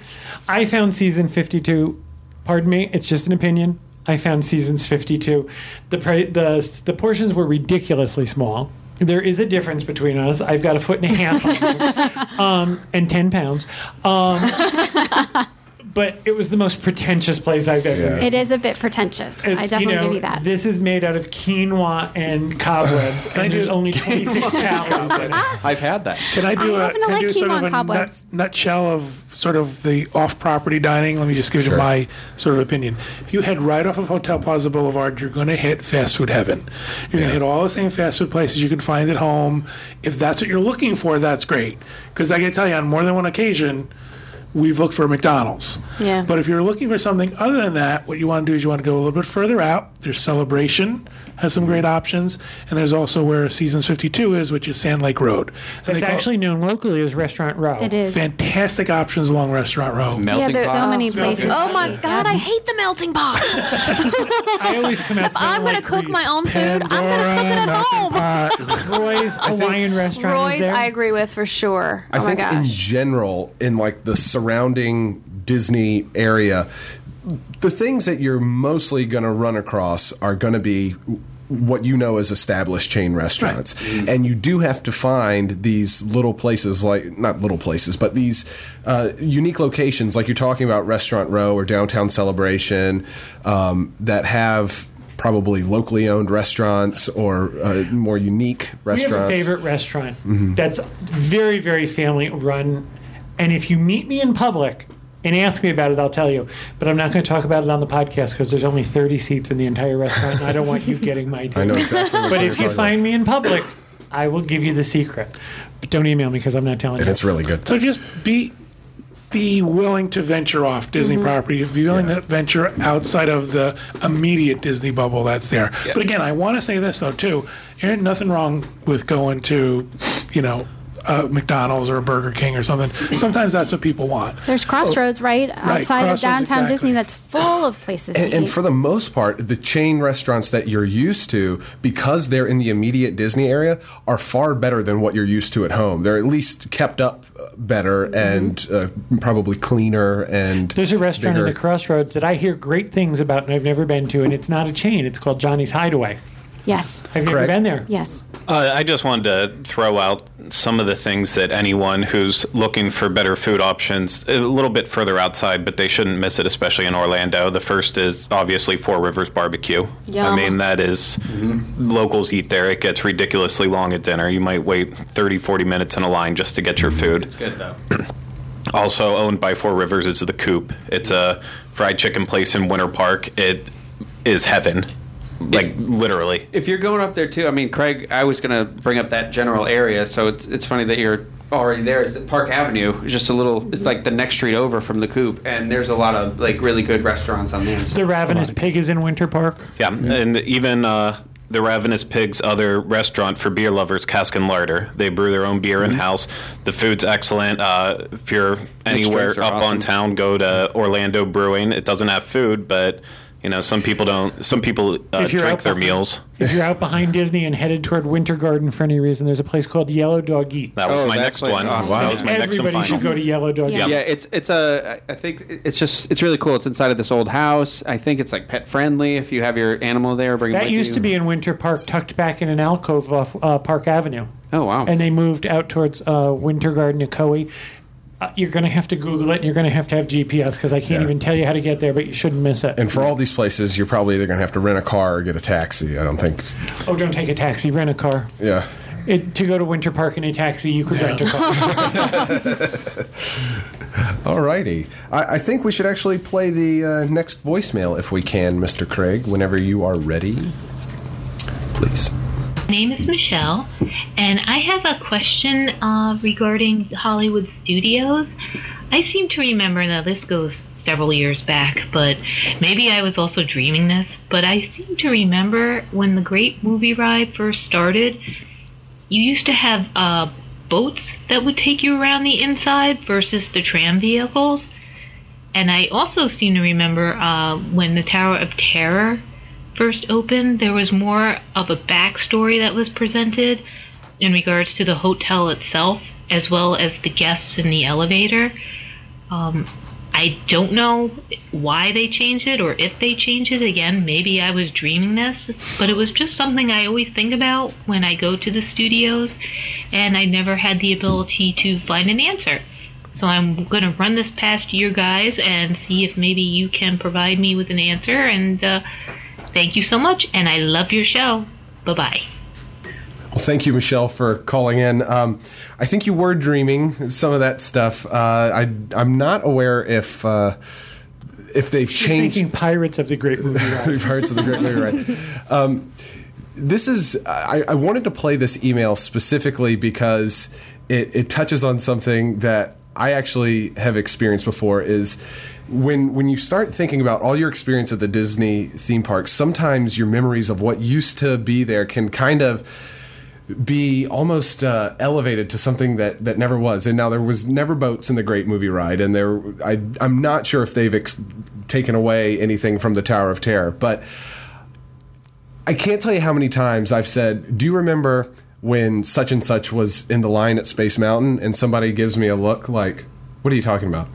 i found season 52 pardon me it's just an opinion. I found seasons 52 the the the portions were ridiculously small. There is a difference between us. I've got a foot and a half um, and 10 pounds. Um, but it was the most pretentious place i've ever Yeah. been It is a bit pretentious. I definitely you know, give you that. This is made out of quinoa and cobwebs, and there's only 26 calories in it. I've had that. Can I do I a can I like do sort of a nut, cobwebs. nutshell of sort of the off-property dining? Let me just give you my sort of opinion. If you head right off of Hotel Plaza Boulevard, you're going to hit fast food heaven. You're going to hit all the same fast food places you can find at home. If that's what you're looking for, that's great. Because I can tell you, on more than one occasion, we've looked for McDonald's. Yeah. But if you're looking for something other than that, what you want to do is you want to go a little bit further out. There's Celebration has some great options, and there's also where Seasons 52 is, which is Sand Lake Road. And It's they call- actually known locally as Restaurant Row. it is. fantastic options along Restaurant Row. Melting there's so pot. many places. Oh my god, I hate the melting pot. I always come out smelling I'm gonna like cook grease. my own food. I'm gonna cook it at home. Pot. Roy's Hawaiian restaurant is Roy's, there. I agree with for sure. I oh my think in general, in like the surrounding Disney area, the things that you're mostly going to run across are going to be what you know as established chain restaurants. And you do have to find these little places, like, not little places, but these uh, unique locations, like you're talking about Restaurant Row or Downtown Celebration, um, that have probably locally owned restaurants or uh, more unique we have a restaurants. favorite restaurant that's very, very family run. And if you meet me in public and ask me about it, I'll tell you. But I'm not going to talk about it on the podcast because there's only 30 seats in the entire restaurant, and I don't want you getting my I know exactly what But if you find about. me in public, I will give you the secret. But don't email me because I'm not telling And you. it's really good. So just be be willing to venture off Disney mm-hmm. property. Be willing to venture outside of the immediate Disney bubble that's there. But again, I want to say this though too. There ain't nothing wrong with going to, you know, a McDonald's or a Burger King or something. Sometimes that's what people want. There's Crossroads right outside Crossroads, of downtown exactly. Disney that's full of places And, to and for the most part, the chain restaurants that you're used to, because they're in the immediate Disney area, are far better than what you're used to at home. They're at least kept up uh, better and uh, probably cleaner and. There's a restaurant in the Crossroads that I hear great things about and I've never been to, and it's not a chain. It's called Johnny's Hideaway. yes. Have you Correct. ever been there? Yes. Uh, I just wanted to throw out some of the things that anyone who's looking for better food options a little bit further outside, but they shouldn't miss it, especially in Orlando. The first is obviously Four Rivers Barbecue. I mean, that is- locals eat there. It gets ridiculously long at dinner. You might wait 30, 40 minutes in a line just to get your food. It's good though. Also owned by Four Rivers is the Coop. It's a fried chicken place in Winter Park. It is heaven, like literally. If you're going up there too, I mean, Craig, I was gonna bring up that general area, so it's it's funny that you're already there. Is that Park Avenue? is Just a little. It's like the next street over from the Coop, and there's a lot of like really good restaurants on there. The Ravenous Pig is in Winter Park. Yeah, and even uh, the Ravenous Pig's other restaurant for beer lovers, Cask and Larder. They brew their own beer in house. The food's excellent. Uh, if you're anywhere drinks are up on town, go to Orlando Brewing. It doesn't have food, but you know some people don't. Some people uh, drink out their behind- meals. If you're out behind Disney and headed toward Winter Garden for any reason, there's a place called Yellow Dog Eats. That was Oh, my next one. awesome. That was my next and Everybody should go to Yellow Dog Yeah. Eats. Yeah, it's it's a. I think it's just it's really cool. It's inside of this old house. I think it's like pet friendly. If you have your animal there, bring it That with used you. to be in Winter Park, tucked back in an alcove off uh, Park Avenue. Oh wow! And they moved out towards uh, Winter Garden, Nicoe. Uh, you're going to have to Google it, and you're going to have to have GPS because I can't Yeah. even tell you how to get there, but you shouldn't miss it. And for all these places, you're probably either going to have to rent a car or get a taxi. I don't think. oh, don't take a taxi, rent a car. Yeah. It, to go to Winter Park in a taxi, you could rent a car. All righty. I, I think we should actually play the uh, next voicemail if we can, Mr. Craig, whenever you are ready. Please. Name is Michelle, and I have a question uh, regarding Hollywood studios. I seem to remember, now this goes several years back, but maybe I was also dreaming this, but I seem to remember when the Great Movie Ride first started, you used to have uh, boats that would take you around the inside versus the tram vehicles. And I also seem to remember uh, when the Tower of Terror first opened, there was more of a backstory that was presented in regards to the hotel itself, as well as the guests in the elevator. Um, I don't know why they changed it or if they changed it again. Maybe I was dreaming this, but it was just something I always think about when I go to the studios, and I never had the ability to find an answer. So I'm going to run this past you guys and see if maybe you can provide me with an answer. And uh, thank you so much, and I love your show. Bye bye. Well, thank you, Michelle, for calling in. Um, I think you were dreaming some of that stuff. Uh, I, I'm not aware if uh, if they've She's changed. thinking Pirates of the Great Movie Ride. Pirates of the Great Movie Ride. Um, this is I, I wanted to play this email specifically because it, it touches on something that I actually have experienced before. Is when when you start thinking about all your experience at the Disney theme parks, sometimes your memories of what used to be there can kind of be almost uh, elevated to something that, that never was. And now there was never boats in the Great Movie Ride, and there I I'm not sure if they've ex- taken away anything from the Tower of Terror, but I can't tell you how many times I've said, "Do you remember when such and such was in the line at Space Mountain?" And somebody gives me a look like, "What are you talking about?"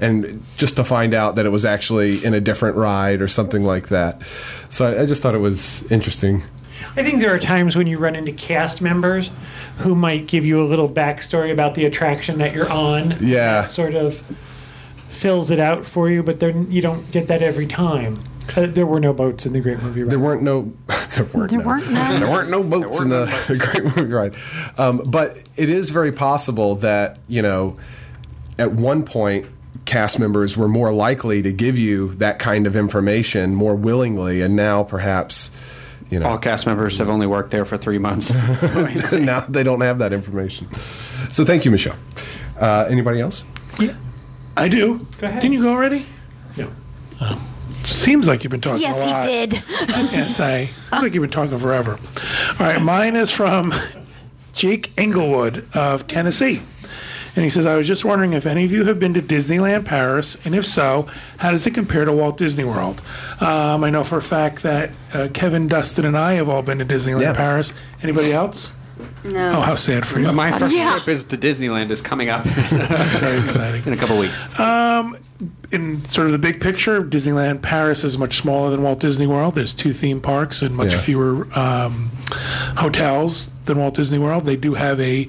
And just to find out that it was actually in a different ride or something like that. So I, I just thought it was interesting. I think there are times when you run into cast members who might give you a little backstory about the attraction that you're on. Yeah. That sort of fills it out for you, but then you don't get that every time. Uh, there were no boats in the Great Movie Ride. There weren't no there weren't There no, weren't no- there weren't no boats in the Great Movie Ride. Um, but it is very possible that you know at one point cast members were more likely to give you that kind of information more willingly, and now perhaps you know, All cast members have only worked there for three months. now they don't have that information. So thank you, Michelle. Uh, anybody else? Yeah, I do. Go ahead. Didn't you go already? No. Seems like you've been talking Yes, a lot. he did. I was gonna say, seems like you've been talking forever. All right, mine is from Jake Englewood of Tennessee. And he says, I was just wondering if any of you have been to Disneyland Paris, and if so, how does it compare to Walt Disney World? Um, I know for a fact that uh, Kevin, Dustin, and I have all been to Disneyland Yeah. Paris. Anybody else? No. Oh, how sad for you. My first Yeah. trip is to Disneyland is coming up Very exciting. in a couple weeks. in sort of the big picture, Disneyland Paris is much smaller than Walt Disney World. There's two theme parks and much Yeah. fewer um, hotels than Walt Disney World. They do have a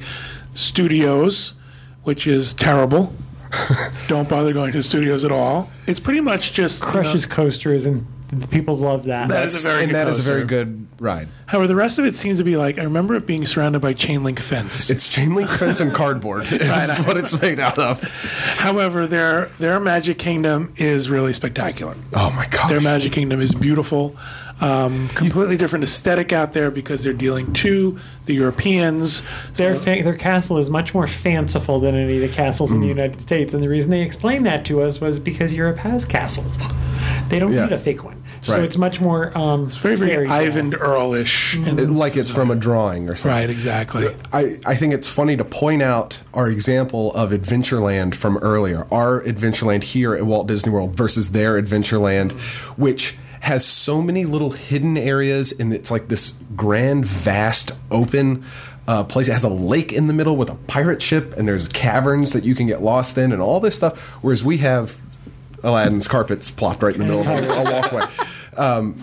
studios, which is terrible. Don't bother going to studios at all. It's pretty much just you know- Crush's coasters, and people love that. That is a very and good that is a very good ride. However, the rest of it seems to be like I remember it being surrounded by chain link fence. It's chain link fence and cardboard. Is what it's made out of. However, their their Magic Kingdom is really spectacular. Oh my god! Their Magic Kingdom is beautiful. Um, completely different aesthetic out there because they're dealing to the Europeans. Their fa- their castle is much more fanciful than any of the castles Mm. in the United States, and the reason they explained that to us was because Europe has castles. They don't Yeah. need a fake one, so Right. it's much more um, It's very, very fairy tale. Ivan Earlish. It- like it's from a drawing or something. Right, exactly. I, I think it's funny to point out our example of Adventureland from earlier. Our Adventureland here at Walt Disney World versus their Adventureland, which has so many little hidden areas and it's like this grand, vast, open uh, place. It has a lake in the middle with a pirate ship and there's caverns that you can get lost in and all this stuff. Whereas we have Aladdin's carpets plopped right in the middle of a, walkway. Um,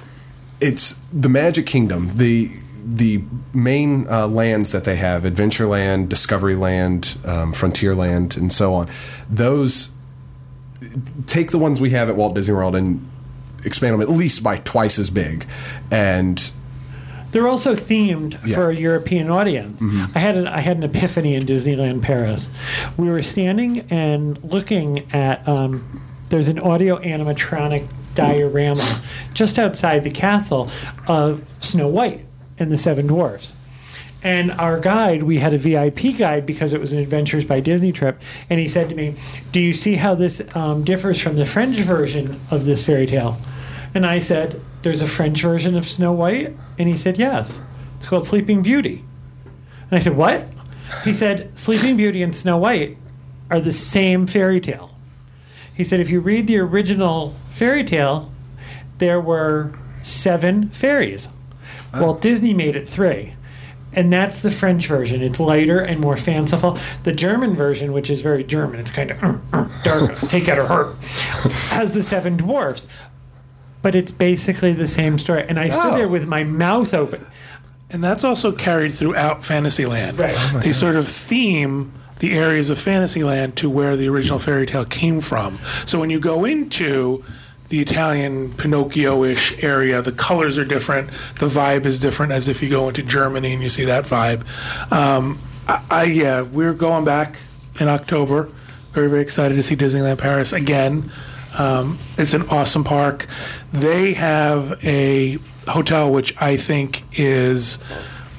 it's the Magic Kingdom. The the main uh, lands that they have: Adventureland, Discoveryland, um, Frontierland, and so on. Those take the ones we have at Walt Disney World and expand them at least by twice as big. And They're also themed Yeah. Mm-hmm. for a European audience. I had an I had an epiphany in Disneyland Paris. We were standing and looking at um, there's an audio animatronic diorama just outside the castle of Snow White and the Seven Dwarfs. And our guide, we had a VIP guide because it was an Adventures by Disney trip, and he said to me, "Do you see how this um, differs from the French version of this fairy tale?" And I said, "There's a French version of Snow White," and he said, "Yes, it's called Sleeping Beauty." And I said, "What?" He said, "Sleeping Beauty and Snow White are the same fairy tale." He said, "If you read the original fairy tale, there were seven fairies. Walt Disney made it three. and that's the French version. It's lighter and more fanciful. The German version, which is very German, it's kind of uh, uh, dark, take out her heart, has the seven dwarfs. But it's basically the same story. And I stood Oh. there with my mouth open. And that's also carried throughout Fantasyland. Right. Oh my they sort of theme the areas of Fantasyland to where the original fairy tale came from. So when you go into the Italian Pinocchio-ish area, the colors are different, the vibe is different, as if you go into Germany and you see that vibe. Um, I, I yeah, we're going back in October. Very very excited to see Disneyland Paris again. Um, it's an awesome park. They have a hotel which I think is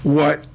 what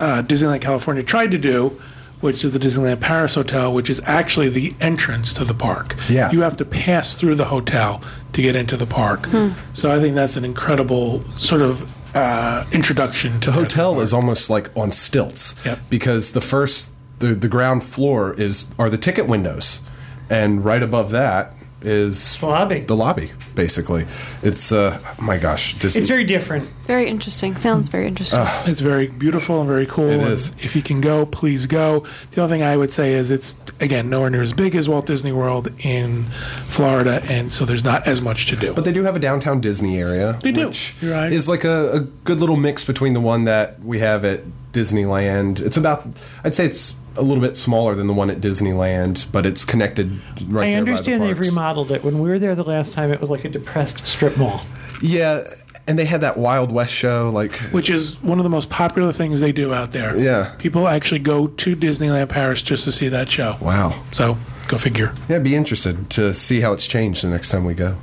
uh, Disneyland California tried to do, which is the Disneyland Paris Hotel, which is actually the entrance to the park. Yeah. You have to pass through the hotel to get into the park. So I think that's an incredible sort of uh, introduction to the hotel is almost like on stilts Yep. because the first the, the ground floor is are the ticket windows and right above that is The lobby. the lobby basically it's uh my gosh Disney, It's very different. Very interesting. Sounds very interesting. It's very beautiful and very cool. It and is. If you can go, please go. The only thing I would say is it's again nowhere near as big as Walt Disney World in Florida, and so there's not as much to do. but they do have a downtown Disney area They do. which You're right. is like a, a good little mix between the one that we have at Disneyland it's about I'd say it's a little bit smaller than the one at Disneyland but it's connected right I there understand by the they've remodeled it. When we were there the last time, it was like a depressed strip mall. yeah and they had that Wild West show like which is one of the most popular things they do out there. Yeah. People actually go to Disneyland Paris just to see that show. wow So go figure. Yeah, be interested to see how it's changed the next time we go.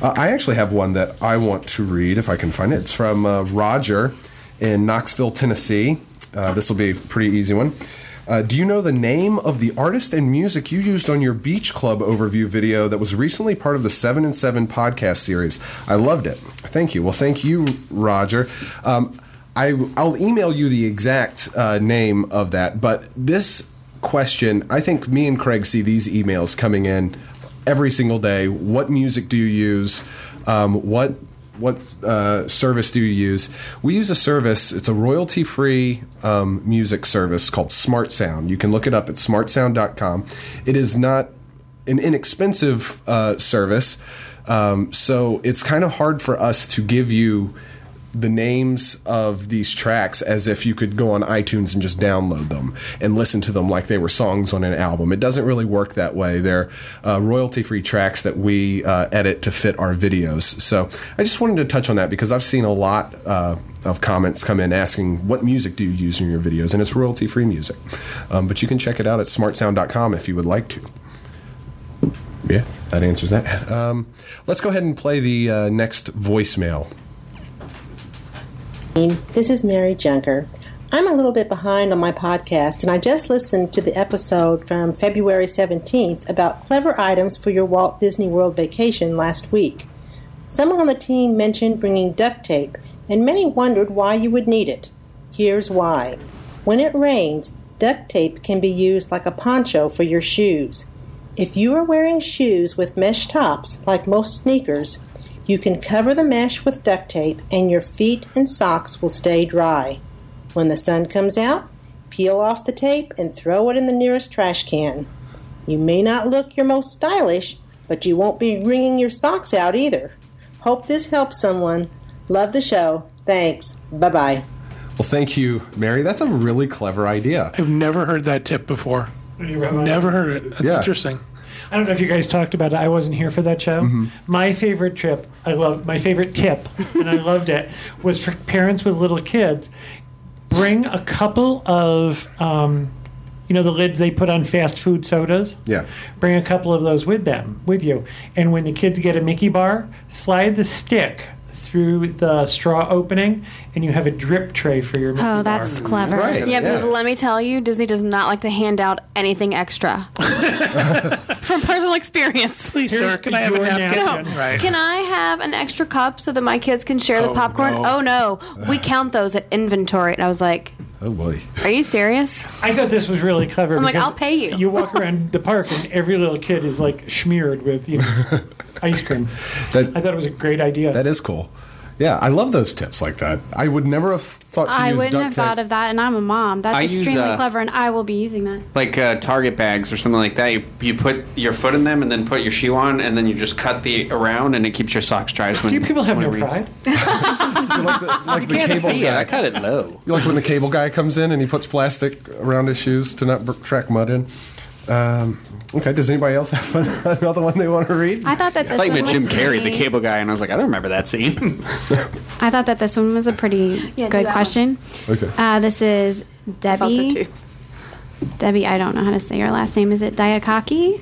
Uh, I actually have one that I want to read if I can find it. It's from uh, Roger in Knoxville, Tennessee. Uh, this will be a pretty easy one. Uh, do you know the name of the artist and music you used on your Beach Club overview video that was recently part of the 7 and 7 podcast series? I loved it. Thank you. Well, thank you, Roger. Um, I, I'll email you the exact uh, name of that, but this question, I think me and Craig see these emails coming in every single day. What music do you use? Um, what what uh, service do you use? We use a service. It's a royalty-free um, music service called Smart Sound. You can look it up at smartsound.com. It is not an inexpensive uh, service, um, so it's kind of hard for us to give you the names of these tracks as if you could go on iTunes and just download them and listen to them like they were songs on an album. It doesn't really work that way. They're uh, royalty free tracks that we uh, edit to fit our videos. So I just wanted to touch on that because I've seen a lot uh, of comments come in asking, What music do you use in your videos? And it's royalty free music. Um, but you can check it out at smartsound.com if you would like to. Yeah, that answers that. Um, let's go ahead and play the uh, next voicemail. This is Mary Junker. I'm a little bit behind on my podcast, and I just listened to the episode from February 17th about clever items for your Walt Disney World vacation last week. Someone on the team mentioned bringing duct tape, and many wondered why you would need it. Here's why. When it rains, duct tape can be used like a poncho for your shoes. If you are wearing shoes with mesh tops, like most sneakers, you can cover the mesh with duct tape and your feet and socks will stay dry. When the sun comes out, peel off the tape and throw it in the nearest trash can. You may not look your most stylish, but you won't be wringing your socks out either. Hope this helps someone. Love the show. Thanks. Bye bye. Well, thank you, Mary. That's a really clever idea. I've never heard that tip before. Never heard it. That's Yeah. interesting. I don't know if you guys talked about it. I wasn't here for that show. Mm-hmm. My favorite trip, I love my favorite tip, and I loved it, was for parents with little kids. Bring a couple of, um, you know, the lids they put on fast food sodas. Yeah. Bring a couple of those with them, with you. And when the kids get a Mickey bar, slide the stick through the straw opening, and you have a drip tray for your Mickey Oh, bar. that's clever. Right. Yeah, because let me tell you, Disney does not like to hand out anything extra. From personal experience. Please, sir, can I have a your napkin? napkin. Right. Can I have an extra cup so that my kids can share the Oh, popcorn? no. Oh no, we count those at inventory. And I was like, Oh, boy. "Are you serious?" I thought this was really clever. I'm like, "I'll pay you." You walk around the park and every little kid is like smeared with you know ice cream. That, I thought it was a great idea. that is cool. Yeah, I love those tips like that. I would never have thought to I use wouldn't duct have tape. thought of that, and I'm a mom. That's I use, extremely uh, clever, and I will be using that. like uh, Target bags or something like that. You, you put your foot in them and then put your shoe on, and then you just cut the around, and it keeps your socks dry. When, Do you people have when no it pride? Like the, like the Can't cable see it. I guy. cut it low. You're like when the cable guy comes in and he puts plastic around his shoes to not br- track mud in. Um, okay, does anybody else have another one they want to read? I thought that this I thought you one meant Jim was Carrey, the pretty- cable guy, and I was like, I don't remember that scene. I thought that this one was a pretty Yeah, do good that question. Okay. Uh, this is Debbie. Debbie, I don't know how to say your last name. Is it Diakaki?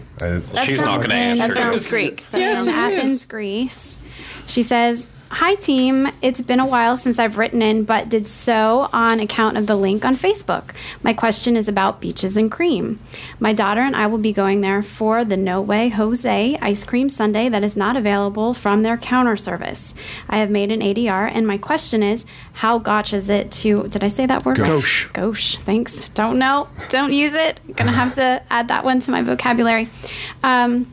She's not going to answer That sounds Greek. from Athens, Greece. She says, Hi, team. It's been a while since I've written in, but did so on account of the link on Facebook. My question is about beaches and cream. My daughter and I will be going there for the No Way Jose ice cream sundae that is not available from their counter service. I have made an ADR, and my question is, how gotch is it to, did I say that word? Gauche. Gauche. Thanks. Don't know. Don't use it. Gonna have to add that one to my vocabulary. Um,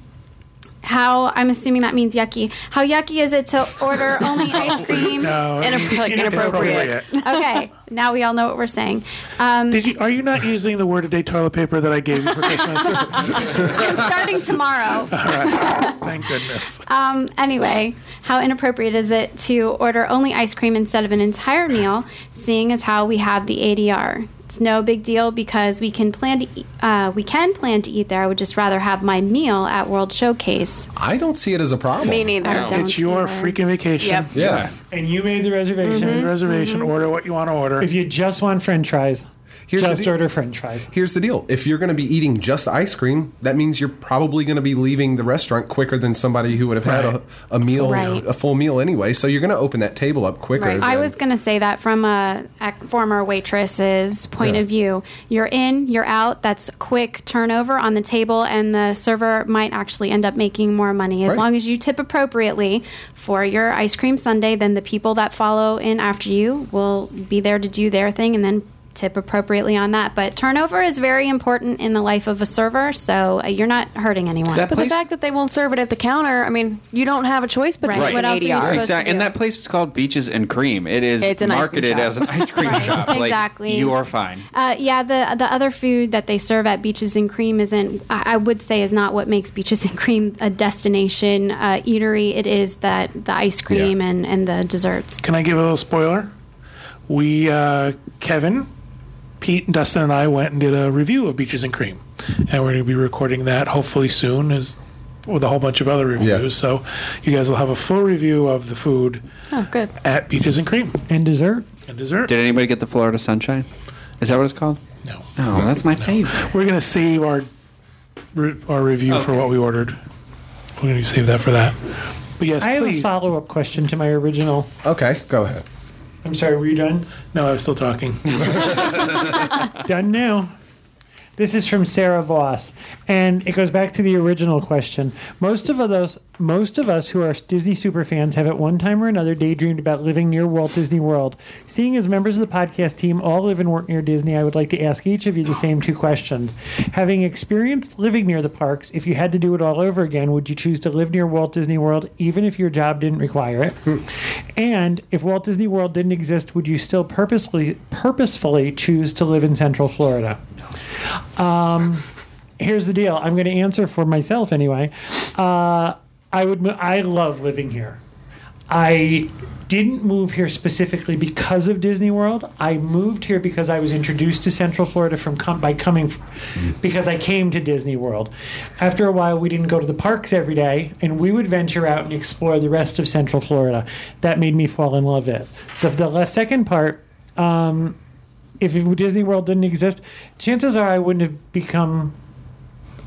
how I'm assuming that means yucky. How yucky is it to order only ice cream? No, Inappro- inappropriate. Okay, now we all know what we're saying. Um, Did you? Are you not using the word a day toilet paper that I gave you for Christmas? I'm starting tomorrow. Thank goodness. Um, anyway, how inappropriate is it to order only ice cream instead of an entire meal, seeing as how we have the ADR? It's no big deal because we can plan to eat, uh, we can plan to eat there. I would just rather have my meal at World Showcase. I don't see it as a problem. Me neither. I don't It's your either. freaking vacation. Yep. Yeah. And you made the reservation. Reservation. Mm-hmm. Order what you want to order. If you just want French fries, Here's the just deal. order French fries. Here's the deal. If you're going to be eating just ice cream, that means you're probably going to be leaving the restaurant quicker than somebody who would have had a, a meal, Right. a full meal anyway. So you're going to open that table up quicker. Right. I was going to say that from a, a former waitress's point Yeah. of view. You're in, you're out. That's quick turnover on the table, and the server might actually end up making more money as Right. long as you tip appropriately for your ice cream sundae. Then the people that follow in after you will be there to do their thing, and then tip appropriately on that. But turnover is very important in the life of a server, so uh, you're not hurting anyone. That But the fact that they won't serve it at the counter, I mean, you don't have a choice but to Right. do What an else are you ADR. supposed to Exactly, and that place is called Beaches and Cream. It is It's an marketed as an ice cream shop. Like, Exactly. you are fine. Uh, yeah, the the other food that they serve at Beaches and Cream isn't. I, I would say is not what makes Beaches and Cream a destination uh, eatery. It is that the ice cream and and the desserts. Can I give a little spoiler? We, uh, Kevin, Pete, and Dustin, and I went and did a review of Beaches and Cream, and we're going to be recording that hopefully soon, as with a whole bunch of other reviews. So you guys will have a full review of the food Oh, good. at Beaches and Cream And dessert? and dessert. Did anybody get the Florida Sunshine? Is that what it's called? No, Oh, that's my favorite. we're going to save our re- our review for what we ordered. We're going to save that for that. But yes, I have a follow up question to my original. Okay, go ahead. I'm sorry, were you done? no, I was still talking. Done now. This is from Sarah Voss, and it goes back to the original question. Most of us, most of us who are Disney super fans, have at one time or another daydreamed about living near Walt Disney World. Seeing as members of the podcast team all live and work near Disney, I would like to ask each of you the same two questions. Having experienced living near the parks, if you had to do it all over again, would you choose to live near Walt Disney World, even if your job didn't require it? and if Walt Disney World didn't exist, would you still purposely, purposefully choose to live in Central Florida? Here's the deal. I'm going to answer for myself anyway. Uh, I would. I love living here. I didn't move here specifically because of Disney World. I moved here because I was introduced to Central Florida from com- by coming f- because I came to Disney World. After a while, we didn't go to the parks every day, and we would venture out and explore the rest of Central Florida. That made me fall in love with it. The, the second part. Um, if Disney World didn't exist, chances are I wouldn't have become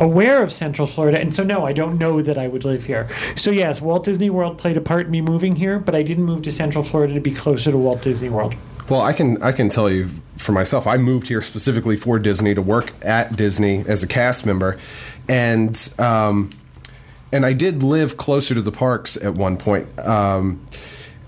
aware of Central Florida. And so, no, I don't know that I would live here. So, yes, Walt Disney World played a part in me moving here, but I didn't move to Central Florida to be closer to Walt Disney World. Well, I can I can tell you for myself. I moved here specifically for Disney to work at Disney as a cast member, and um, and I did live closer to the parks at one point. Um,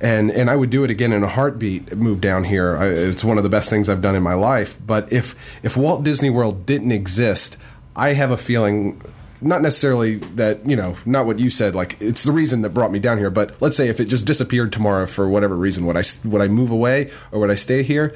and and I would do it again in a heartbeat. Move down here. I, it's one of the best things I've done in my life. But if if Walt Disney World didn't exist, I have a feeling. Not necessarily that you know, not what you said. Like it's the reason that brought me down here. But let's say if it just disappeared tomorrow for whatever reason, would I would I move away or would I stay here?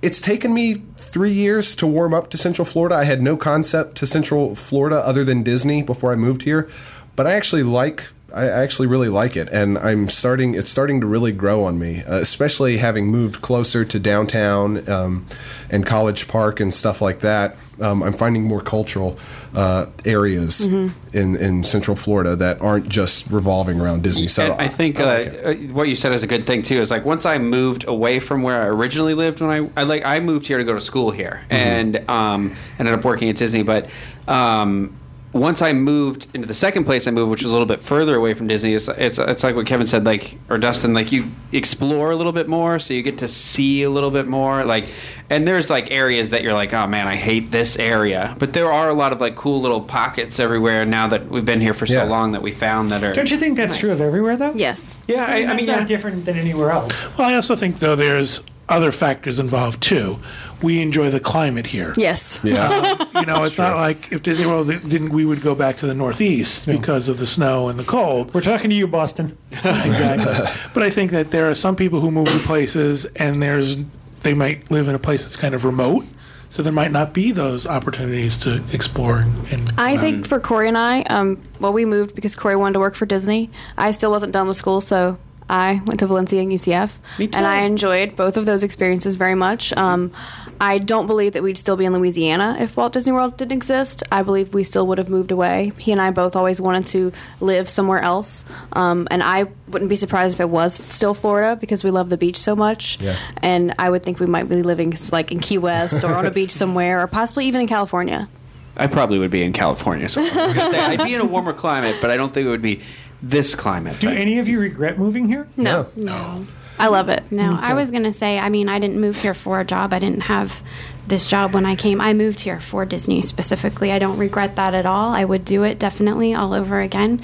it's taken me three years to warm up to Central Florida. I had no concept to Central Florida other than Disney before I moved here, but I actually like. I actually really like it, and I'm starting. It's starting to really grow on me, uh, especially having moved closer to downtown um, and College Park and stuff like that. Um, I'm finding more cultural uh, areas in in Central Florida that aren't just revolving around Disney. So And I think I uh, like uh, what you said is a good thing too. Is like once I moved away from where I originally lived, when I, I like I moved here to go to school here, Mm-hmm. and um, ended up working at Disney. But um, once I moved into the second place I moved, which was a little bit further away from Disney, it's it's, it's like what Kevin said, like or Dustin, like you explore a little bit more, so you get to see a little bit more, like. And there's like areas that you're like, oh man, I hate this area, but there are a lot of like cool little pockets everywhere now that we've been here for so Yeah. long that we found that are. Don't you think that's true of everywhere, though? Yes. Yeah, I, I That's mean, not yeah. different than anywhere else. Well, I also think though there's other factors involved too. We enjoy the climate here. Yes. yeah, You know, it's not like if Disney World didn't, we would go back to the Northeast because of the snow and the cold. We're talking to you, Boston. exactly. But I think that there are some people who move to places and there's they might live in a place that's kind of remote, so there might not be those opportunities to explore and. and I think for Corey and I, um, well, we moved because Corey wanted to work for Disney. I still wasn't done with school, so I went to Valencia and UCF, Me too. and I enjoyed both of those experiences very much. Um, I don't believe that we'd still be in Louisiana if Walt Disney World didn't exist. I believe we still would have moved away. He and I both always wanted to live somewhere else, um, and I wouldn't be surprised if it was still Florida because we love the beach so much. Yeah. And I would think we might be living like in Key West or on a beach somewhere, or possibly even in California. I probably would be in California. So I was gonna say, I'd be in a warmer climate, but I don't think it would be this climate. Do any of you regret moving here? No, no. I love it. No, I was going to say, I mean, I didn't move here for a job. I didn't have this job when I came. I moved here for Disney specifically. I don't regret that at all. I would do it definitely all over again.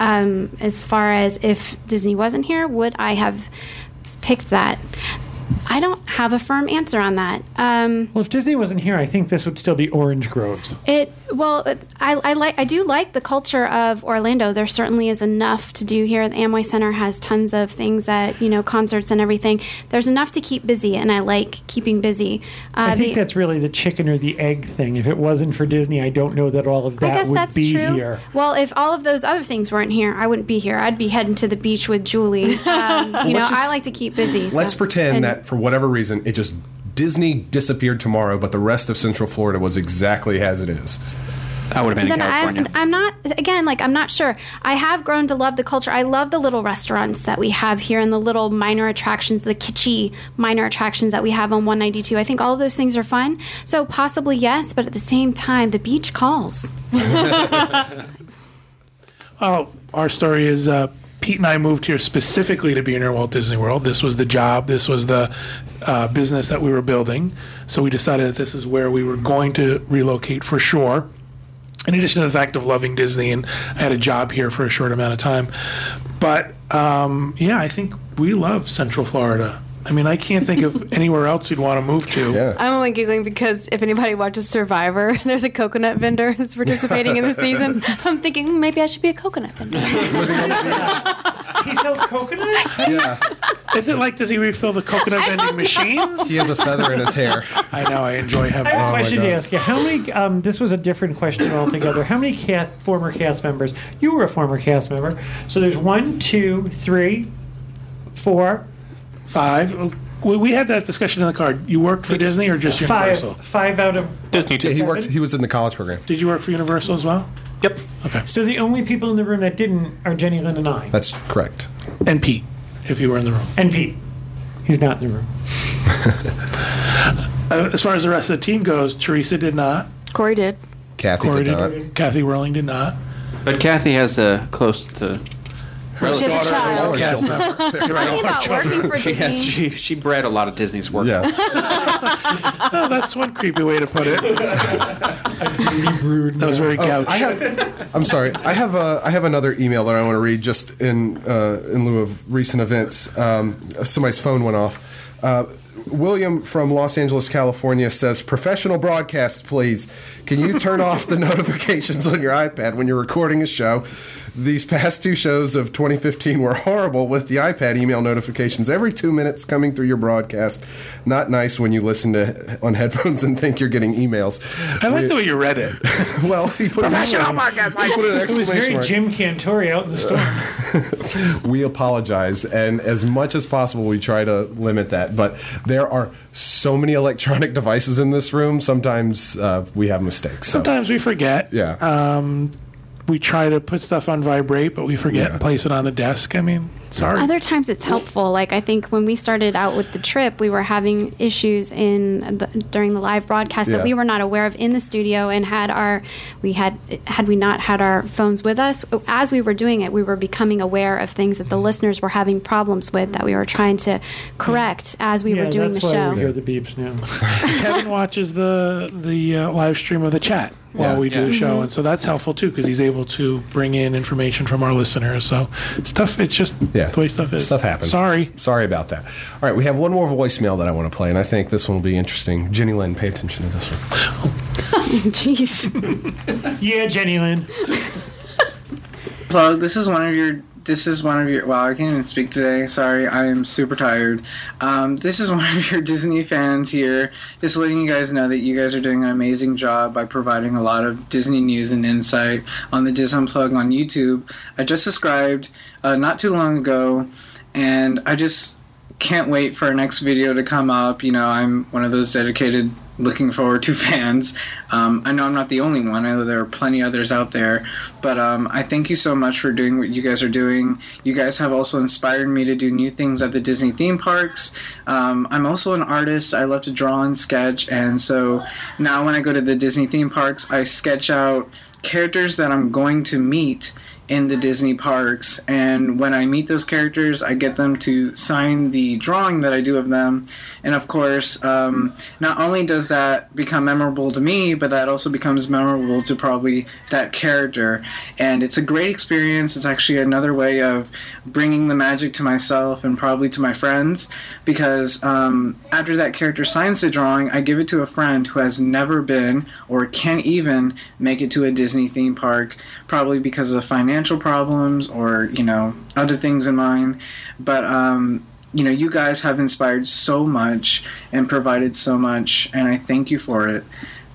Um, as far as if Disney wasn't here, would I have picked that? I don't have a firm answer on that. Um, Well, if Disney wasn't here, I think this would still be Orange Groves. It well, I, I like I do like the culture of Orlando. There certainly is enough to do here. The Amway Center has tons of things that you know, concerts and everything. There's enough to keep busy, and I like keeping busy. Uh, I think the- that's really the chicken or the egg thing. If it wasn't for Disney, I don't know that all of I that guess would that's be true. here. Well, if all of those other things weren't here, I wouldn't be here. I'd be heading to the beach with Julie. Um, you know, let's I like to keep busy. so- Let's pretend and- that for whatever reason, it just Disney disappeared tomorrow, but the rest of Central Florida was exactly as it is. I would have been in California. I'm, I'm not again like I'm not sure. I have grown to love the culture. I love the little restaurants that we have here and the little minor attractions, the kitschy minor attractions that we have on 192. I think all of those things are fun. So possibly yes, but at the same time, the beach calls. Oh, our story is uh, Pete and I moved here specifically to be near Walt Disney World. This was the job, this was the uh, business that we were building. So we decided that this is where we were going to relocate for sure. In addition to the fact of loving Disney, and I had a job here for a short amount of time. But um, yeah, I think we love Central Florida. I mean, I can't think of anywhere else you'd want to move to. Yeah. I'm only giggling because if anybody watches Survivor, there's a coconut vendor that's participating in the season. I'm thinking "Hmm, maybe I should be a coconut vendor. he sells coconuts. Yeah. Is it like, does he refill the coconut vending machines? He has a feather in his hair. I know, I enjoy having I have a Oh question to God. ask you. How many? Um, this was a different question altogether. How many cat, former cast members? You were a former cast member. So there's one, two, three, four, Five. We, we had that discussion in the card. You worked for Disney or just five, Universal? five out of. Disney Yeah, too. he worked. He was in the college program. Did you work for Universal as well? Yep. Okay. So the only people in the room that didn't are Jenny Lynn and I, That's correct. And Pete, if you were in the room. and Pete. He's not in the room. Uh, as far as the rest of the team goes, Teresa did not. Corey did. Kathy Corey did not. did. Kathy Werling did not. but Kathy has a close to. She has a child. Cast member. Talking about working for She has she she bred a lot of Disney's work. Yeah. Oh, that's one creepy way to put it. that was very gouch. Oh, I have. I'm sorry. I have a. I have another email that I want to read just in uh, in lieu of recent events. Um, somebody's phone went off. Uh, William from Los Angeles, California says, "Professional broadcast, please. Can you turn off the notifications on your iPad when you're recording a show?" These past two shows of 2015 were horrible with the iPad email notifications every two minutes coming through your broadcast. Not nice when you listen to on headphones and think you're getting emails. I like the way you read it. Well, he put, an, Professional he broadcast, put an It was very mark. Jim Cantore out in the storm. We apologize, and as much as possible, we try to limit that. But there are so many electronic devices in this room. Sometimes uh, we have mistakes. So. Sometimes we forget. Yeah. Um, we try to put stuff on vibrate, but we forget Yeah. and place it on the desk. I mean, sorry. Other times it's helpful. Like I think when we started out with the trip, we were having issues in the, during the live broadcast Yeah. that we were not aware of in the studio, and had our we had had we not had our phones with us as we were doing it, we were becoming aware of things that the listeners were having problems with that we were trying to correct as we yeah, were doing the that's why show. we hear the beeps now. Kevin watches the the uh, live stream of the chat while Yeah. we do Yeah. the show, and so that's helpful too because he's able to bring in information from our listeners. So stuff, it's just Yeah. the way stuff is. Stuff happens. Sorry. Sorry about that. All right, we have one more voicemail that I want to play, and I think this one will be interesting. Jenny Lynn, pay attention to this one. Jeez. yeah, Jenny Lynn. plug. This is one of your. This is one of your. Wow, I can't even speak today. Sorry, I am super tired. Um, this is one of your Disney fans here. Just letting you guys know that you guys are doing an amazing job by providing a lot of Disney news and insight on the Disney Unplug on YouTube. I just subscribed uh, not too long ago, and I just can't wait for our next video to come up. You know, I'm one of those dedicated looking forward to fans. Um, I know I'm not the only one. I know there are plenty others out there. But um, I thank you so much for doing what you guys are doing. You guys have also inspired me to do new things at the Disney theme parks. Um, I'm also an artist. I love to draw and sketch. And so now when I go to the Disney theme parks, I sketch out characters that I'm going to meet in the Disney parks. And when I meet those characters, I get them to sign the drawing that I do of them. And of course, um, not only does that become memorable to me, but that also becomes memorable to probably that character. And it's a great experience. It's actually another way of bringing the magic to myself and probably to my friends because um, after that character signs the drawing, I give it to a friend who has never been or can't even make it to a Disney theme park, probably because of financial problems or, you know, other things in mind. But, um, you know, you guys have inspired so much and provided so much, and I thank you for it.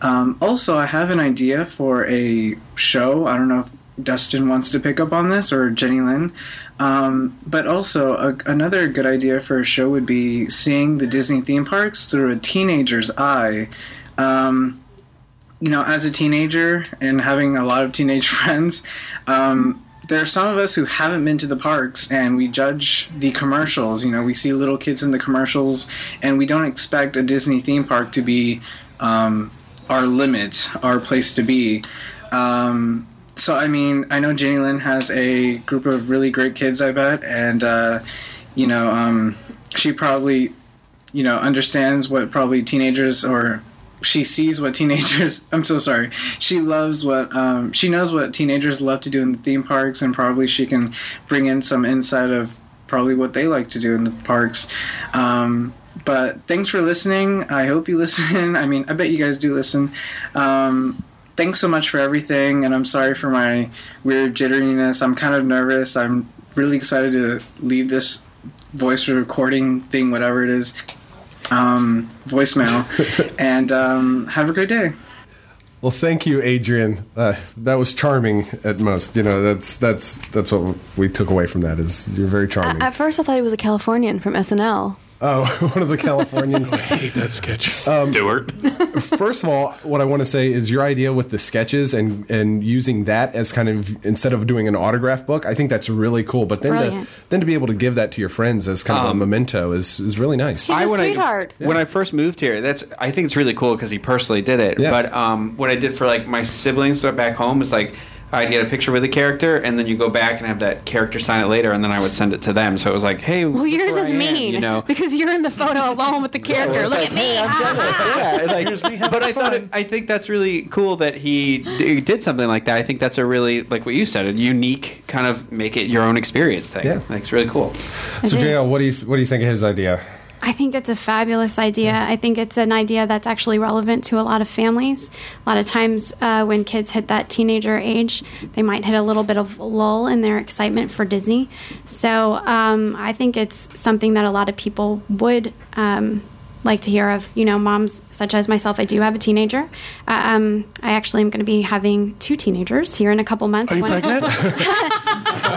Um, also, I have an idea for a show. I don't know if Dustin wants to pick up on this or Jenny Lynn. Um, but also, a, another good idea for a show would be seeing the Disney theme parks through a teenager's eye. Um, you know, as a teenager and having a lot of teenage friends, um, there are some of us who haven't been to the parks and we judge the commercials. You know, we see little kids in the commercials and we don't expect a Disney theme park to be um, our limit, our place to be. Um, so, I mean, I know Jenny Lynn has a group of really great kids, I bet, and, uh, you know, um, she probably, you know, understands what probably teenagers or she sees what teenagers i'm so sorry. She loves what um, she knows what teenagers love to do in the theme parks and probably she can bring in some insight of probably what they like to do in the parks. Um, but thanks for listening. I hope you listen. I mean i bet you guys do listen. Um, thanks so much for everything and i'm sorry for my weird jitteriness. I'm kind of nervous. I'm really excited to leave this voice recording thing whatever it is um, voicemail. and um, have a great day. Well, thank you, Adrian. Uh, that was charming at most. You know, that's that's that's what we took away from that. Is you're very charming. At first, I thought he was a Californian from SNL. Oh, one of the Californians. I hate that sketch. Um, Stewart. First of all, what I want to say is your idea with the sketches and and using that as kind of instead of doing an autograph book, I think that's really cool. But then to, then to be able to give that to your friends as kind of a Um, memento is is really nice. He's a when I- sweetheart. When I first moved here, that's I think it's really cool because he personally did it. Yeah. But um, what I did for like my siblings back home is like I'd get a picture with a character, and then you go back and have that character sign it later, and then I would send it to them. So it was like, hey, well, look yours where is I am, you know. because you're in the photo alone with the character. Look at me. yeah, like, Here's me having but I thought it. I think that's really cool that he d- did something like that. I think that's a really like what you said, a unique kind of make it your own experience thing. Yeah. like it's really cool. So, It is. JL, what do you what do you think of his idea? I think it's a fabulous idea. I think it's an idea that's actually relevant to a lot of families. A lot of times, uh, when kids hit that teenager age, they might hit a little bit of lull in their excitement for Disney. So um, I think it's something that a lot of people would um, like to hear of. You know, moms such as myself. I do have a teenager. Uh, um, I actually am going to be having two teenagers here in a couple months. Are you One- pregnant?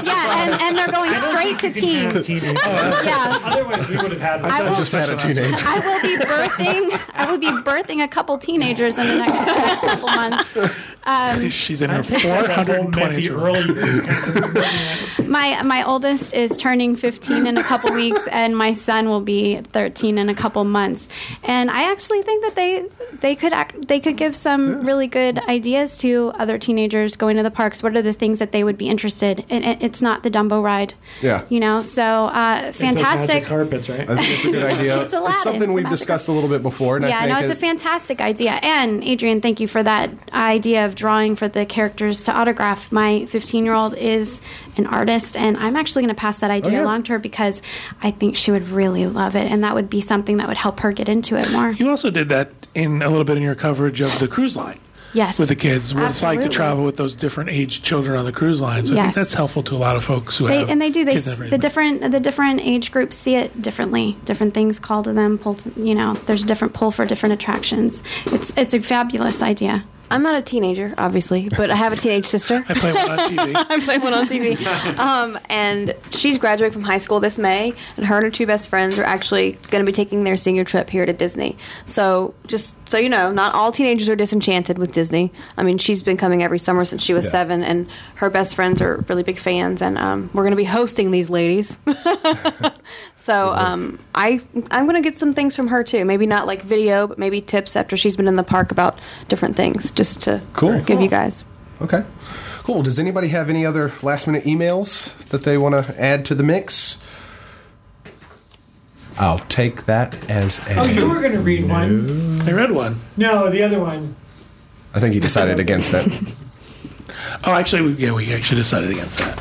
Yeah, and, and they're going straight to teens. Yeah. Otherwise, we would have had. I will, Just had a teenager. I will be birthing. I will be birthing a couple teenagers in the next couple months. Um, She's in her That 420. early years kind of- my my oldest is turning 15 in a couple weeks, and my son will be 13 in a couple months. And I actually think that they they could act, they could give some really good ideas to other teenagers going to the parks. What are the things that they would be interested? in? It- it's not the Dumbo ride. Yeah. You know, so uh, It's like fantastic. magic carpets, right? I think it's a good idea. It's Aladdin. something It's we've discussed a little bit before, and I yeah, think no, it's it- a fantastic idea. And Adrian, thank you for that idea of drawing for the characters to autograph. My 15 year old is an artist, and I'm actually going to pass that oh, idea Oh, yeah. along to her because I think she would really love it, and that would be something that would help her get into it more. You also did that in a little bit in your coverage of the cruise line Yes. with the kids. What it's like to travel with those different age children on the cruise lines. I think that's helpful to a lot of folks who They, have and they do. They the different the different age groups see it differently. Different things call to them. Pull to, you know, there's a different pull for different attractions. It's it's a fabulous idea. I'm not a teenager, obviously, but I have a teenage sister. I play one on TV. I play one on TV. Um, and she's graduating from high school this May, and her and her two best friends are actually going to be taking their senior trip here to Disney. So, just so you know, not all teenagers are disenchanted with Disney. I mean, she's been coming every summer since she was Yeah. seven, and her best friends are really big fans, and um, we're going to be hosting these ladies. so, um, I, I'm going to get some things from her too. Maybe not like video, but maybe tips after she's been in the park about different things, just to Cool. give you guys. Okay. Cool. Does anybody have any other last minute emails that they want to add to the mix? I'll take that as a. Oh, you were going to read one. I read one. No, the other one. I think he decided against that. Oh, actually, we, yeah, we actually decided against that.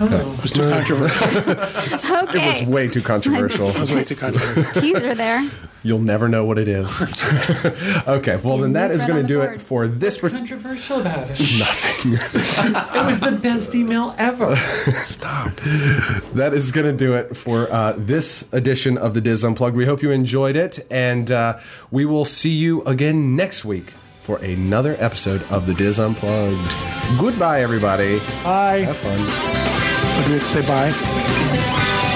Oh. It was too controversial. It was Okay. way too controversial. It was way too controversial. Teaser there. You'll never know what it is. okay, well, then that is going to do board. it for this. Re- Controversial about it. nothing. It was the best email ever. Stop. that is going to do it for uh, this edition of the DIS Unplugged. We hope you enjoyed it, and uh, we will see you again next week for another episode of the DIS Unplugged. Goodbye, everybody. Bye. Have fun. We have to say bye?